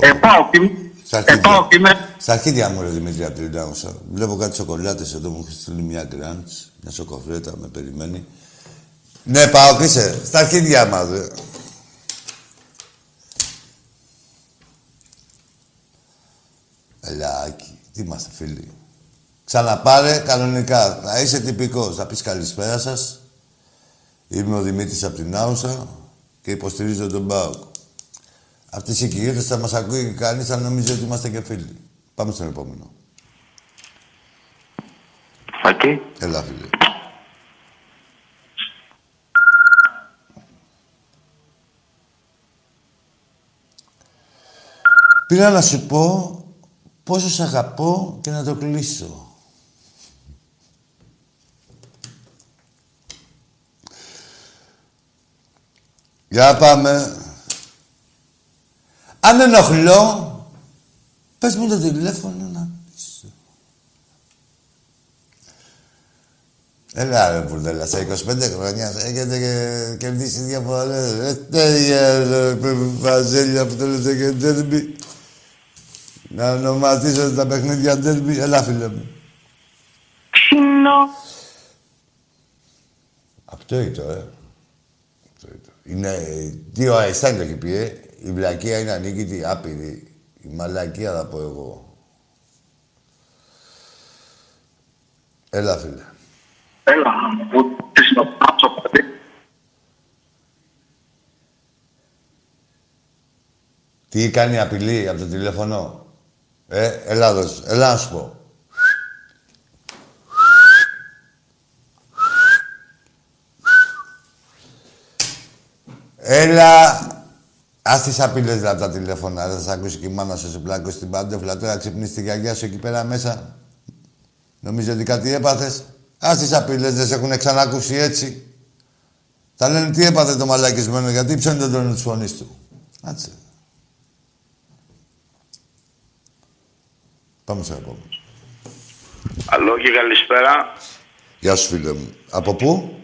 Ε, πάω κι Στα ε, αρχίδια. πάω κι είμαι. Στα αρχίδια μου, ρε Δημήτρη, από την Άουσα. Βλέπω κάτι σοκολάτες εδώ, μου έχεις στείλει μια γκραντς, μια σοκοφρέτα, με περιμένει. Ναι, πάω και είσαι. Στα αρχίδια μας, ρε. Ελάκι, τι είμαστε φίλοι. Ξαναπάρε κανονικά. Να είσαι τυπικός. Θα πεις καλησπέρα σας. Είμαι ο Δημήτρης από την Άουσα και υποστηρίζω τον ΠΑΟΚ. Αυτές οι κυρίες θα μας ακούει και κανείς θα νομίζει ότι είμαστε και φίλοι. Πάμε στον επόμενο. Ακή. Έλα, φίλε. Πήρα να σου πω πόσο σ' αγαπώ και να το κλείσω. Για πάμε. Αν ενοχλώ, πες μου το τηλέφωνο να πεις. Έλα ρε μπουρδέλα, σε 25 χρόνια έχετε και κερδίσει δύο φορές. Ρε τέλεια ρε βαζέλια που θέλετε και ντέρμπι. Να ονοματίσετε τα παιχνίδια ντέρμπι. Έλα φίλε μου. Ξινό. Αυτό είναι το, ε. Αυτό είναι το. Είναι δύο αριστάν το έχει πει, ε. Η βλακεία είναι ανίκητη, άπειρη. Η μαλακία θα πω εγώ. Έλα, φίλε. Έλα, που της είναι ο Πάτσο, παιδί. Τι κάνει η απειλή από το τηλέφωνο; Ε, έλα δώσ', έλα να σου πω. Έλα, ας τις απειλές δηλαδή τα τηλέφωνα. Δεν θα σε ακούσει και η μάνα σου σε πλάκο στην παντόφλα. Τώρα ξυπνήσει τη γιαγιά σου εκεί πέρα μέσα. Νομίζω ότι κάτι έπαθες; Ας τις απειλές δεν σε έχουν ξανακούσει έτσι. Θα λένε τι έπαθε το μαλακισμένο, γιατί ψώνει τον τόνο της φωνής του. Άτσε. Πάμε στο επόμενο. Αλλό και καλησπέρα. Γεια σου, φίλε μου. Από πού;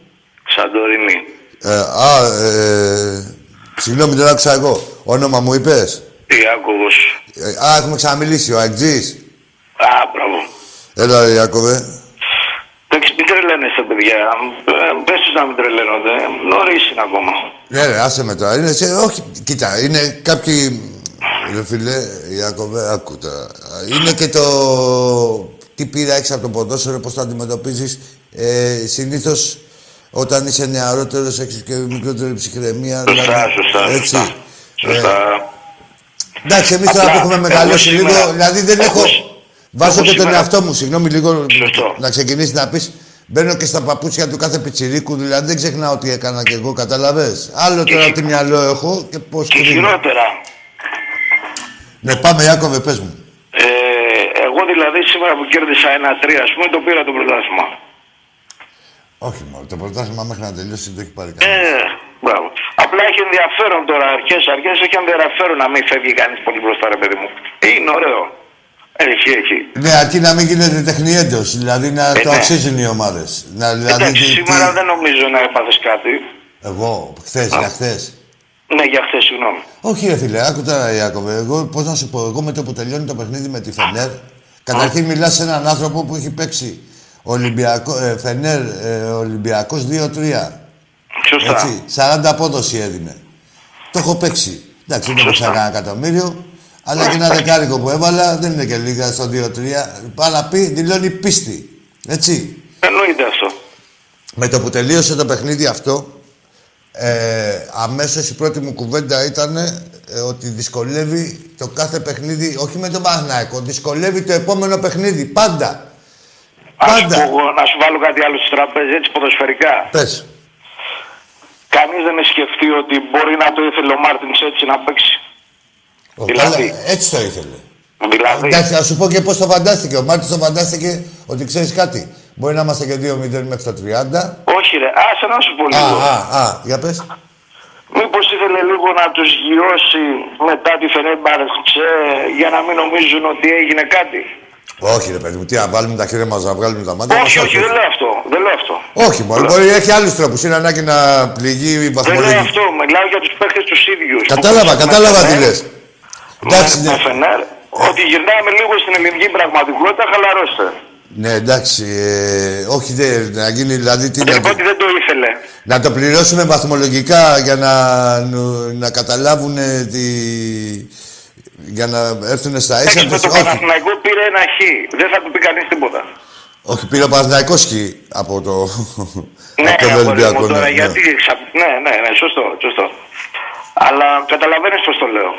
Σαντορίνη. Ε, α, ε, συγγνώμη, δεν άκουσα εγώ. Όνομα μου είπες; Ιάκωβος. Ε, α, έχουμε ξαναμιλήσει, ο Αγτζής. Α, μπράβο. Έλα, ρε, Ιάκωβε. Εντάξει, μην τρελαίνεστε, παιδιά. Ε, Πες τους να μην τρελαίνονται. Νωρίς είναι ακόμα. Ναι, ρε, άσε με τώρα. Είναι σε, όχι, κοίτα, είναι κάποιοι... Ρε φίλε, Ιάκωβε, άκου τώρα. Είναι και το... τι πείρα έχει από το ποδόσφαιρο, πώς το αντιμετωπίζεις. Ε, Συνήθως όταν είσαι νεαρότερος έχεις και μικρότερη ψυχραιμία. Σωστά, σωστά, Έτσι. σωστά. Σωστά. Εντάξει, εμείς τώρα Απλά, που έχουμε εγώ μεγαλώσει σήμερα- λίγο, δηλαδή δεν έχω. εγώ- Βάζω εγώ και τον σήμερα- εαυτό μου, συγγνώμη λίγο Σωστό. να ξεκινήσεις να πεις. Μπαίνω και στα παπούτσια του κάθε πιτσιρίκου, δηλαδή δεν ξεχνάω τι έκανα κι εγώ, κατάλαβες. Άλλο Και τώρα χει- τι μυαλό έχω και πώς. Και χειρότερα. Ναι, πάμε, Ιάκωβε, πες μου. Ε, εγώ δηλαδή σήμερα που κέρδισα ένα τρία, ας πούμε, το πήρα το πρωτάθλημα. Όχι μόνο, το πρωτάθλημα μέχρι να τελειώσει δεν το έχει πάρει Ε, κανένα. μπράβο. Απλά έχει ενδιαφέρον τώρα, αρχές αρχές έχει ενδιαφέρον να μην φεύγει κανείς πολύ μπροστά, ρε παιδί μου. Είναι ωραίο. Έχει, έχει. Ναι, αρκεί να μην γίνεται τεχνιέντο, δηλαδή να Ε, το ναι. αξίζουν οι ομάδες. Δηλαδή, Εντάξει, τι- σήμερα τι- δεν νομίζω να έπαθες κάτι. Εγώ, χθες, για χθες. Ναι, για χθες, συγγνώμη. Όχι, ρε φίλε, άκου τώρα, Ιάκωβε. Εγώ, πώς να σου πω, εγώ με το που τελειώνει το παιχνίδι με τη Φενέρ, καταρχήν μιλάς σε έναν άνθρωπο που έχει παίξει Ολυμπιακό, ε, Φενέρ ε, Ολυμπιακός 2-3. Σωστά. Έτσι, 40 απόδοση έδινε. Το έχω παίξει. Εντάξει, δεν έπαιξα κανένα εκατομμύριο, αλλά και ένα δεκάρικο που έβαλα δεν είναι και λίγα στο 2-3. Πάει να πει, δηλώνει πίστη. Έτσι. Εννοείται αυτό. Με το που τελείωσε το παιχνίδι αυτό, ε, αμέσως η πρώτη μου κουβέντα ήταν ε, ότι δυσκολεύει το κάθε παιχνίδι, όχι με τον Παναθηναϊκό, δυσκολεύει το επόμενο παιχνίδι, πάντα. Ας Πάντα. πω εγώ, να σου βάλω κάτι άλλο στο τραπέζι, έτσι ποδοσφαιρικά. Πες. Κανείς δεν έχει σκεφτεί ότι μπορεί να το ήθελε ο Μάρτινς έτσι να παίξει; Ο, Δηλαδή. καλά, έτσι το ήθελε. Δηλαδή, Εντάξει, να σου πω και πώς το φαντάστηκε. Ο Μάρτινς το φαντάστηκε ότι ξέρεις κάτι. Μπορεί να είμαστε και 2-0 μέχρι το 30. όχι ρε, άσε να σου πω Α, λίγο. α, α, για πες. Μήπως ήθελε λίγο να τους γιώσει μετά τη Φενέμπαρξε για να μην νομίζουν ότι έγινε κάτι; Όχι, ρε παιδί μου, τι να βάλουμε τα χέρια μας να βγάλουμε τα μάτια. όχι, μας, όχι, δεν λέω αυτό. Δεν λέω αυτό. Όχι, μπορεί, μπορεί έχει άλλους τρόπους. Είναι ανάγκη να πληγεί η Δεν λέω βαθμολογική. αυτό. Μιλάω για τους παίχτες τους ίδιους. Κατάλαβα, Που κατάλαβα τι με- λε. Εντάξει, με- ναι. με Φενέρ, ότι γυρνάμε λίγο στην ελληνική πραγματικότητα, χαλαρώστε. Ναι, εντάξει. Ε, όχι, δε, να γίνει δηλαδή. Τι, Δεν να, πω ότι δεν το ήθελε. να το πληρώσουμε βαθμολογικά για να, να καταλάβουν τη. Για να έρθουν στα ίσα. Εντάξει, με τους. το όχι, Παναθηναϊκό πήρε ένα χ. Δεν θα του πει κανείς τίποτα. όχι, πήρε ο Παναθηναϊκός χ από το. Ναι, από τον αγόρι Ολυμπιακό. μου, ναι, τώρα, ναι. γιατί ξα- Ναι, ναι, ναι, σωστό, σωστό. Αλλά καταλαβαίνεις πώς το λέω.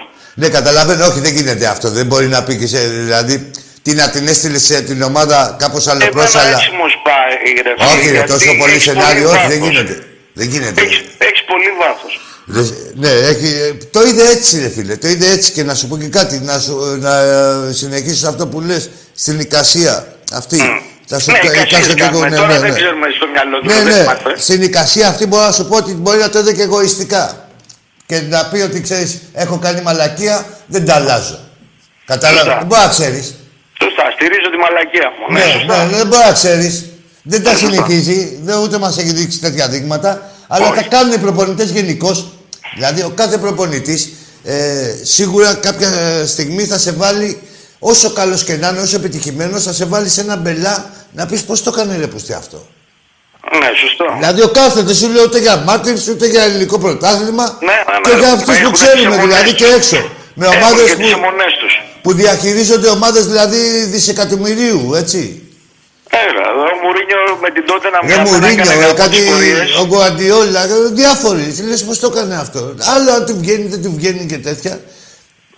Ναι, καταλαβαίνω, όχι, δεν γίνεται αυτό. Δεν μπορεί να πει και σε. Δηλαδή, τι να την έστειλε σε την ομάδα κάπως Εμένα αλλοπρόσαλα. έτσι μου σπάει ρε φίλε, Όχι, ρε, γιατί τόσο πολύ έχεις σενάριο, όχι, δεν βάθος. γίνεται. Δεν γίνεται. Έχεις, έχεις πολύ βάθος. Ρε, Ναι, έχει, ε, το είδε έτσι, ρε φίλε. Το είδε έτσι και να σου πω και κάτι. Να, σου, να ε, συνεχίσεις αυτό που λες στην εικασία. Αυτή. Θα σου Ναι, κα- εικασίες κάσω και εγώ, κάνουμε. ναι, Τώρα ναι, δεν ναι. ξέρουμε στο μυαλό του. Ναι, δεν ναι. είμαστε. Στην εικασία αυτή μπορώ να σου πω ότι μπορεί να το είδε και εγωιστικά. Και να πει ότι ξέρεις, έχω κάνει μαλακία, δεν τα αλλάζω. Κατάλαβα. Σωστά. Δεν μπορεί να ξέρεις. Σωστά, στηρίζω τη μαλακία μου. Ναι, σωστά. ναι, δεν μπορεί να ξέρεις. Δεν τα Ναι, σωστά. συνηθίζει, δεν ούτε μας έχει δείξει τέτοια δείγματα. Αλλά Όχι. τα κάνουν οι προπονητές γενικώς. Δηλαδή, ο κάθε προπονητής ε, σίγουρα κάποια στιγμή θα σε βάλει, όσο καλός και να είναι, όσο επιτυχημένος, θα σε βάλει σε ένα μπελά να πεις πώς το έκανε ρε πουστή αυτό. Ναι, σωστό. Δηλαδή, ο κάθε δεν σου λέει ούτε για Μάρτιν, ούτε για ελληνικό πρωτάθλημα. Ναι, ναι, και ναι. για αυτούς που Έχουν τις ξέρουμε αιμονές δηλαδή και τους. έξω. Με Έχουν ομάδες και τις που, αιμονές τους. που διαχειρίζονται ομάδες δηλαδή δισεκατομμυρίου, έτσι. Έλα, εδώ ο Μουρίνιο με την τότε να Δεν μην μου έκανε ρίνει, κακό κάτι. τις πορείες. Ο Γκουαντιόλα, διάφοροι. Λες πώς το έκανε αυτό. Άλλο αν του βγαίνει, δεν του βγαίνει και τέτοια.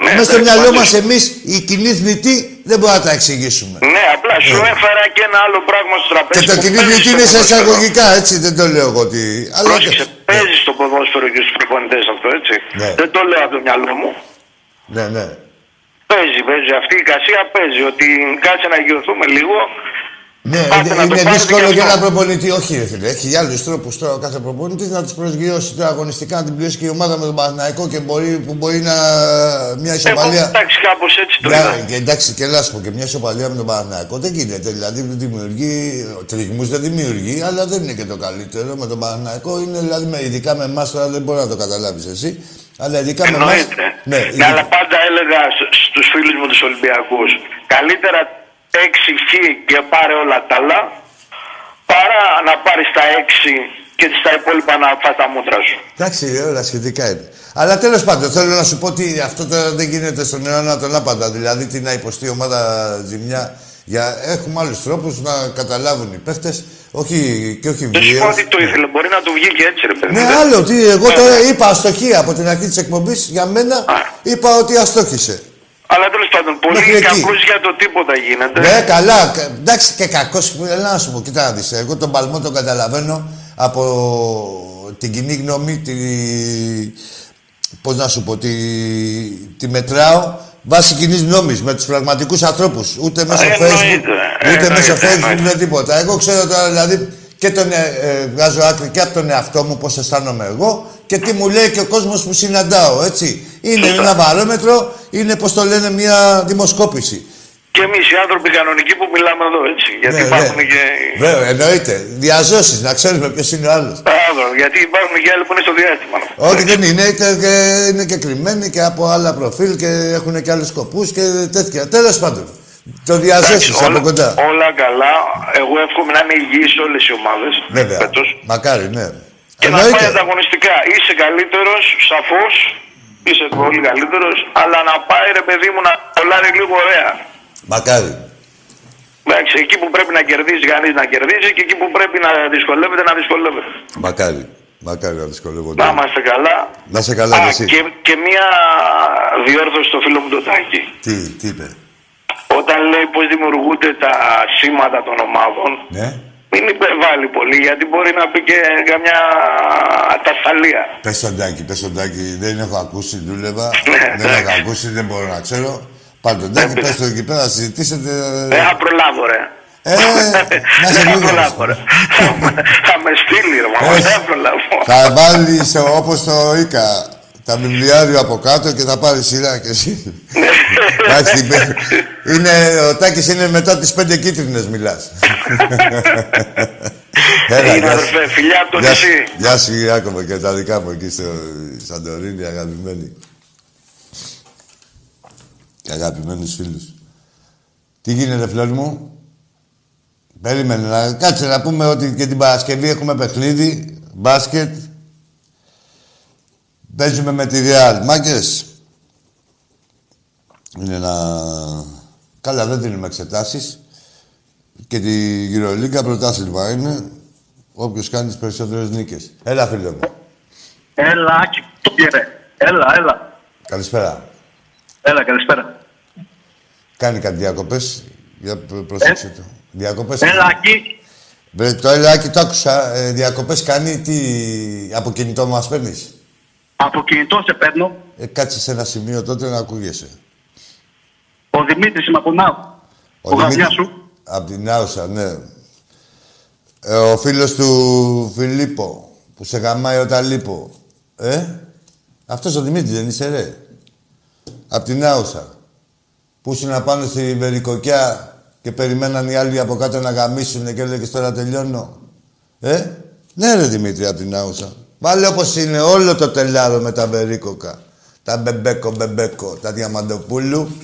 Ναι, Μέσα στο εντάξει, μυαλό πάντως- μας εμείς οι κοινοί θνητοί δεν μπορούμε να τα εξηγήσουμε. Ναι, απλά σου Ναι. έφερα και ένα άλλο πράγμα στο τραπέζι. Και το που κοινή παίζεις θνητή στο είναι σε ποδόσφαιρο. εισαγωγικά, έτσι δεν το λέω εγώ ότι. Αλλά Πρόσεξε, παίζεις στο ποδόσφαιρο και στους προπονητές αυτό, έτσι. Ναι. Δεν το λέω από το μυαλό μου. Ναι, ναι. Παίζει, παίζει. Αυτή η εικασία παίζει. Ότι κάτσε να γιορθούμε λίγο. Ναι, Πάτε είναι, να το είναι πάρετε δύσκολο και για αυτό. ένα προπονητή. Όχι, ρε φίλε. Έχει άλλους τρόπους τώρα ο κάθε προπονητής να τους προσγειώσει τώρα αγωνιστικά, να την πληρώσει και η ομάδα με τον Παναθηναϊκό και μπορεί, που μπορεί να. μια Εγώ, ισοπαλία. εντάξει, κάπως έτσι το Μια, είδα. και εντάξει, και λάσπο και μια ισοπαλία με τον Παναθηναϊκό δεν γίνεται. Δηλαδή δεν δημιουργεί. Τριγμούς δεν δημιουργεί, αλλά δεν είναι και το καλύτερο. Με τον Παναθηναϊκό είναι δηλαδή με, ειδικά με εμάς τώρα δεν μπορεί να το καταλάβεις εσύ. Αλλά ειδικά με εμά. Εννοείται. Ναι, Ναι, ειδικά- αλλά πάντα έλεγα σ- στους φίλους μου τους Ολυμπιακούς καλύτερα 6 χ και πάρε όλα τα άλλα παρά να πάρεις τα 6 και στα υπόλοιπα να φας τα μούτρα σου. Εντάξει, όλα σχετικά είναι. Αλλά τέλος πάντων, θέλω να σου πω ότι αυτό τώρα δεν γίνεται στον αιώνα τον άπαντα. Δηλαδή, τι να υποστεί η ομάδα ζημιά Για, έχουμε άλλους τρόπους να καταλάβουν οι παίχτες, όχι, και όχι Δεν σου πω βίαιος. ότι το ήθελε, μπορεί να του βγει και έτσι, ρε παιδί. Ναι, Δεν- άλλο τι, εγώ το είπα αστοχία από την αρχή της εκπομπής. Για μένα είπα ότι αστόχησε. Αλλά τέλος πάντων, Μέχρι πολύ εκεί. κακός για το τίποτα γίνεται. Ναι, καλά. κα- Εντάξει και κακός. Έλα να σου πω, κοίτα να δεις. Εγώ τον παλμό τον καταλαβαίνω από την κοινή γνώμη, τη... πώς να σου πω, τη, τη μετράω βάσει κοινής γνώμης με τους πραγματικούς ανθρώπους. Ούτε μέσω Ε, Facebook, εννοείται, ούτε εννοείται, μέσω Facebook, εννοείται. ούτε τίποτα. Εγώ ξέρω τώρα δηλαδή και τον ε, ε, βγάζω άκρη και από τον εαυτό μου πώς αισθάνομαι εγώ και τι μου λέει και ο κόσμος που συναντάω, έτσι. Είναι ένα βαρόμετρο, είναι πώς το λένε μια δημοσκόπηση. Και εμείς οι άνθρωποι κανονικοί που μιλάμε εδώ, έτσι. Γιατί Ναι, υπάρχουν ναι. και. Βέβαια, εννοείται. Διαζώσεις, να ξέρουμε ποιος είναι ο άλλος. Μπράβο, γιατί υπάρχουν και άλλοι που είναι στο διάστημα. Όχι, δεν είναι. Και, και, είναι και κρυμμένοι και από άλλα προφίλ και έχουν και άλλους σκοπούς και τέτοια. Τέλος πάντων. Το διαζώσει Εντάξει, από όλα- κοντά. Όλα καλά. Εγώ εύχομαι να είναι υγιείς όλες οι ομάδες. Βέβαια. Μακάρι, ναι. Και να πάει Εννοείται. ανταγωνιστικά. Είσαι καλύτερος, σαφώς. Είσαι πολύ καλύτερος. Αλλά να πάει ρε παιδί μου να κολλάρει λίγο ωραία. Μακάρι. Εντάξει, εκεί που πρέπει να κερδίζει κανείς να κερδίζει και εκεί που πρέπει να δυσκολεύεται να δυσκολεύεται. Μακάρι. Μακάρι να δυσκολεύονται. Να είμαστε καλά. Να σε καλά, Α, και εσύ. και, και μία διόρθωση στο φίλο μου το Τάκη. Τι, τι είπε; Όταν λέει πώ δημιουργούνται τα σήματα των ομάδων, Ναι. μην υπερβάλλει πολύ γιατί μπορεί να πει και καμιά ατασταλία. Πες τον Τάκη, πες τον Τάκη. Δεν έχω ακούσει, δούλευα. δεν έχω ακούσει, δεν μπορώ να ξέρω. Πάρ' τον Τάκη, πες το εκεί πέρα, συζητήσετε. Δεν θα προλάβω, ρε. Ε, να σε Δεν θα λίγο. προλάβω, ρε. Θα με- Θα με στείλει, ρε. Μα Όχι. δεν θα προλάβω. Θα βάλεις όπως το Ίκα τα βιβλιάριο από κάτω και θα πάρεις σειρά κι εσύ. Εντάξει, παι- είναι, ο Τάκης είναι μετά τις πέντε κίτρινες μιλάς. Έγινε, γεια σου. αδερφέ, φιλιά από το Γεια σου- νησί. Γεια σου Ιάκωβο και τα δικά μου εκεί στο Σαντορίνη, αγαπημένοι. Και αγαπημένους φίλους. Τι γίνεται, φλόρ μου; Περίμενε να κάτσε να πούμε ότι και την Παρασκευή έχουμε παιχνίδι, μπάσκετ. Παίζουμε με τη Real. Μάγκες. Είναι ένα... Καλά, δεν δίνουμε εξετάσεις. Και τη Euroliga πρωτάθλημα είναι. Όποιος κάνει τις περισσότερες νίκες. Έλα, φίλε μου. Έλα, Άκη, το πήρε. Έλα, έλα. Καλησπέρα. Έλα, καλησπέρα. Κάνει κάτι διακοπές. Για προ- προσέξτε το. Διακοπές. Έλα, Άκη. Βρε, το Ελάκη το άκουσα. Ε, διακοπές κάνει τι... Από κινητό μας παίρνεις; Από κινητό σε παίρνω. Ε, κάτσε σε ένα σημείο τότε να ακούγεσαι. Ο Δημήτρης είμαι από Νάου. Ο γραμμιά σου. Από την Άουσα, ναι. Ε, ο φίλος του Φιλίππο, που σε γαμάει όταν λείπω. Ε, αυτός ο Δημήτρης δεν είσαι, ρε. Απ' την Άουσα. Που ήσουν πάνω στη Βερικοκιά και περιμέναν οι άλλοι από κάτω να γαμίσουν και έλεγες τώρα τελειώνω. Ε, ναι ρε Δημήτρη απ' τη Νάουσα. Βάλε όπως είναι όλο το τελάρο με τα βερίκοκα. Τα μπεμπέκο μπεμπέκο, τα διαμαντοπούλου.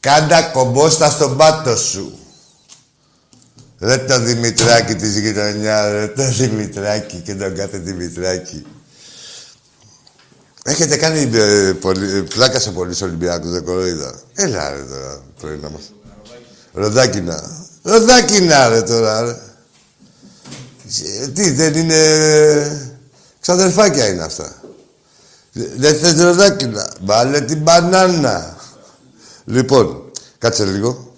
Κάντα κομπόστα στον πάτο σου. Ρε το Δημητράκη της γειτονιάς, ρε το Δημητράκη και τον κάθε Δημητράκη. Έχετε κάνει ε, πολύ, ε, πλάκα σε πολλούς Ολυμπιακούς, δεν κοροϊδά. Έλα ρε τώρα, πρωινά μας. Ροδάκινα. Ροδάκινα ρε τώρα, ρε. Ε, Τι, δεν είναι... Ξαδερφάκια είναι αυτά. Δε- Δεν θες ροδάκινα. Βάλε την μπανάνα. Λοιπόν, κάτσε λίγο.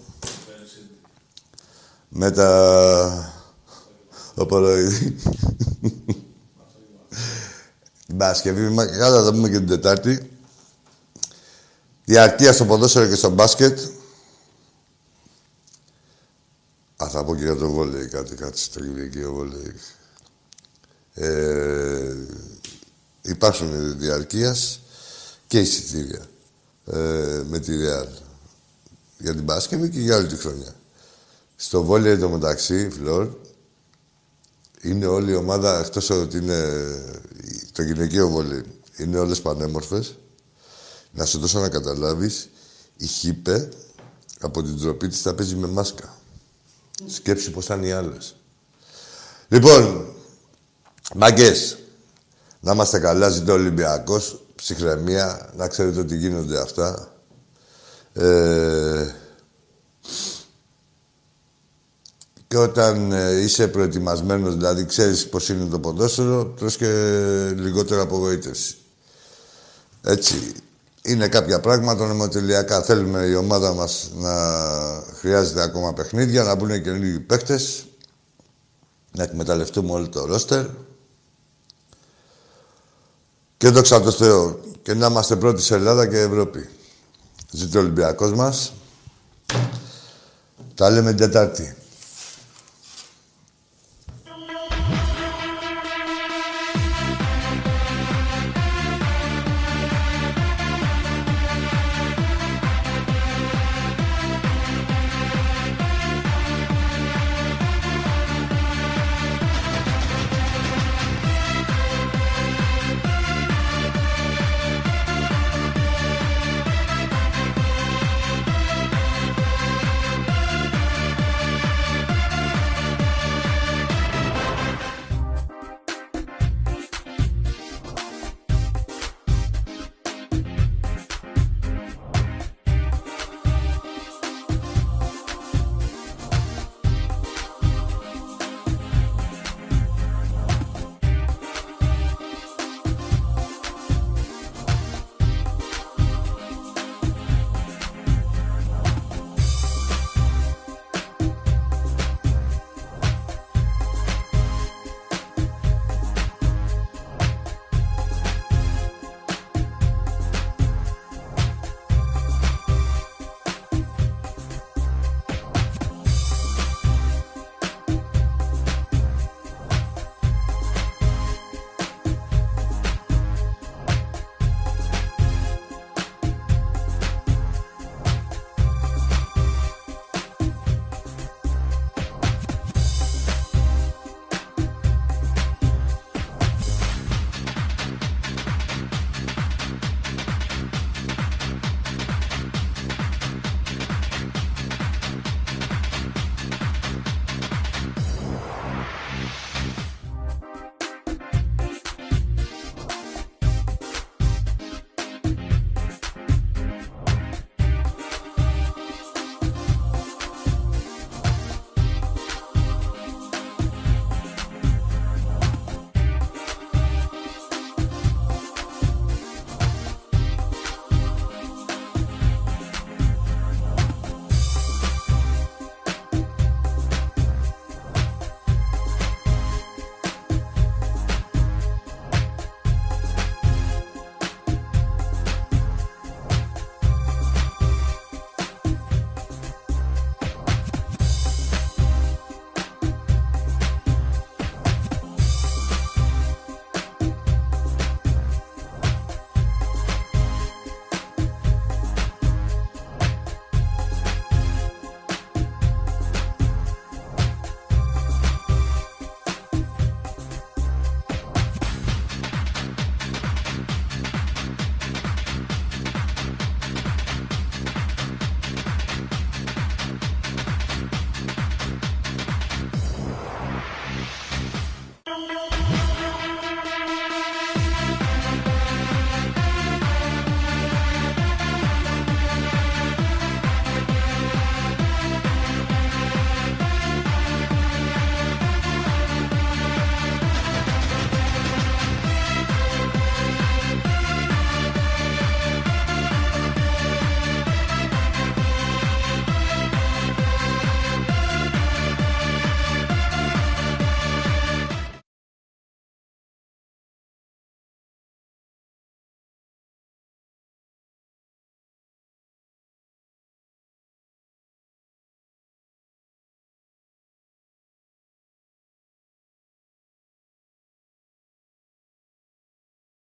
Με τα... Ο Πορόιδη. Την Παρασκευή, μα- καλά θα πούμε και την Τετάρτη. Διαρκεία στο ποδόσφαιρο και στο μπάσκετ. Α, θα πω και για το βόλεϊ κάτι, κάτι στο γυναικείο βόλεϊ. Ε, υπάρχουν διαρκείας και εισιτήρια ε, με τη Real για την Παρασκευή και για όλη τη χρονιά. Στο βόλεϊ το μεταξύ, Φλόρ, είναι όλη η ομάδα, εκτός ότι είναι το γυναικείο βόλεϊ, είναι όλες πανέμορφες. Να σου δώσω να καταλάβεις, η Χίπε από την τροπή της θα παίζει με μάσκα. Σκέψου πώς θα είναι οι άλλες. Λοιπόν, μαγκές, να είμαστε καλά, ζητώ Ολυμπιακός, ψυχραιμία, να ξέρετε ότι γίνονται αυτά. Ε, Και όταν ε, είσαι προετοιμασμένος, δηλαδή ξέρεις πώς είναι το ποδόσφαιρο, τρως και λιγότερο απογοήτευση. Έτσι, είναι κάποια πράγματα νομοτελειακά. Θέλουμε η ομάδα μας να χρειάζεται ακόμα παιχνίδια, να μπουν και λίγοι παίχτες, να εκμεταλλευτούμε όλο το ρόστερ. Και δόξα τω Θεώ, και να είμαστε πρώτοι σε Ελλάδα και Ευρώπη. Ζήτω ο Ολυμπιακός μας. Τα λέμε την Τετάρτη.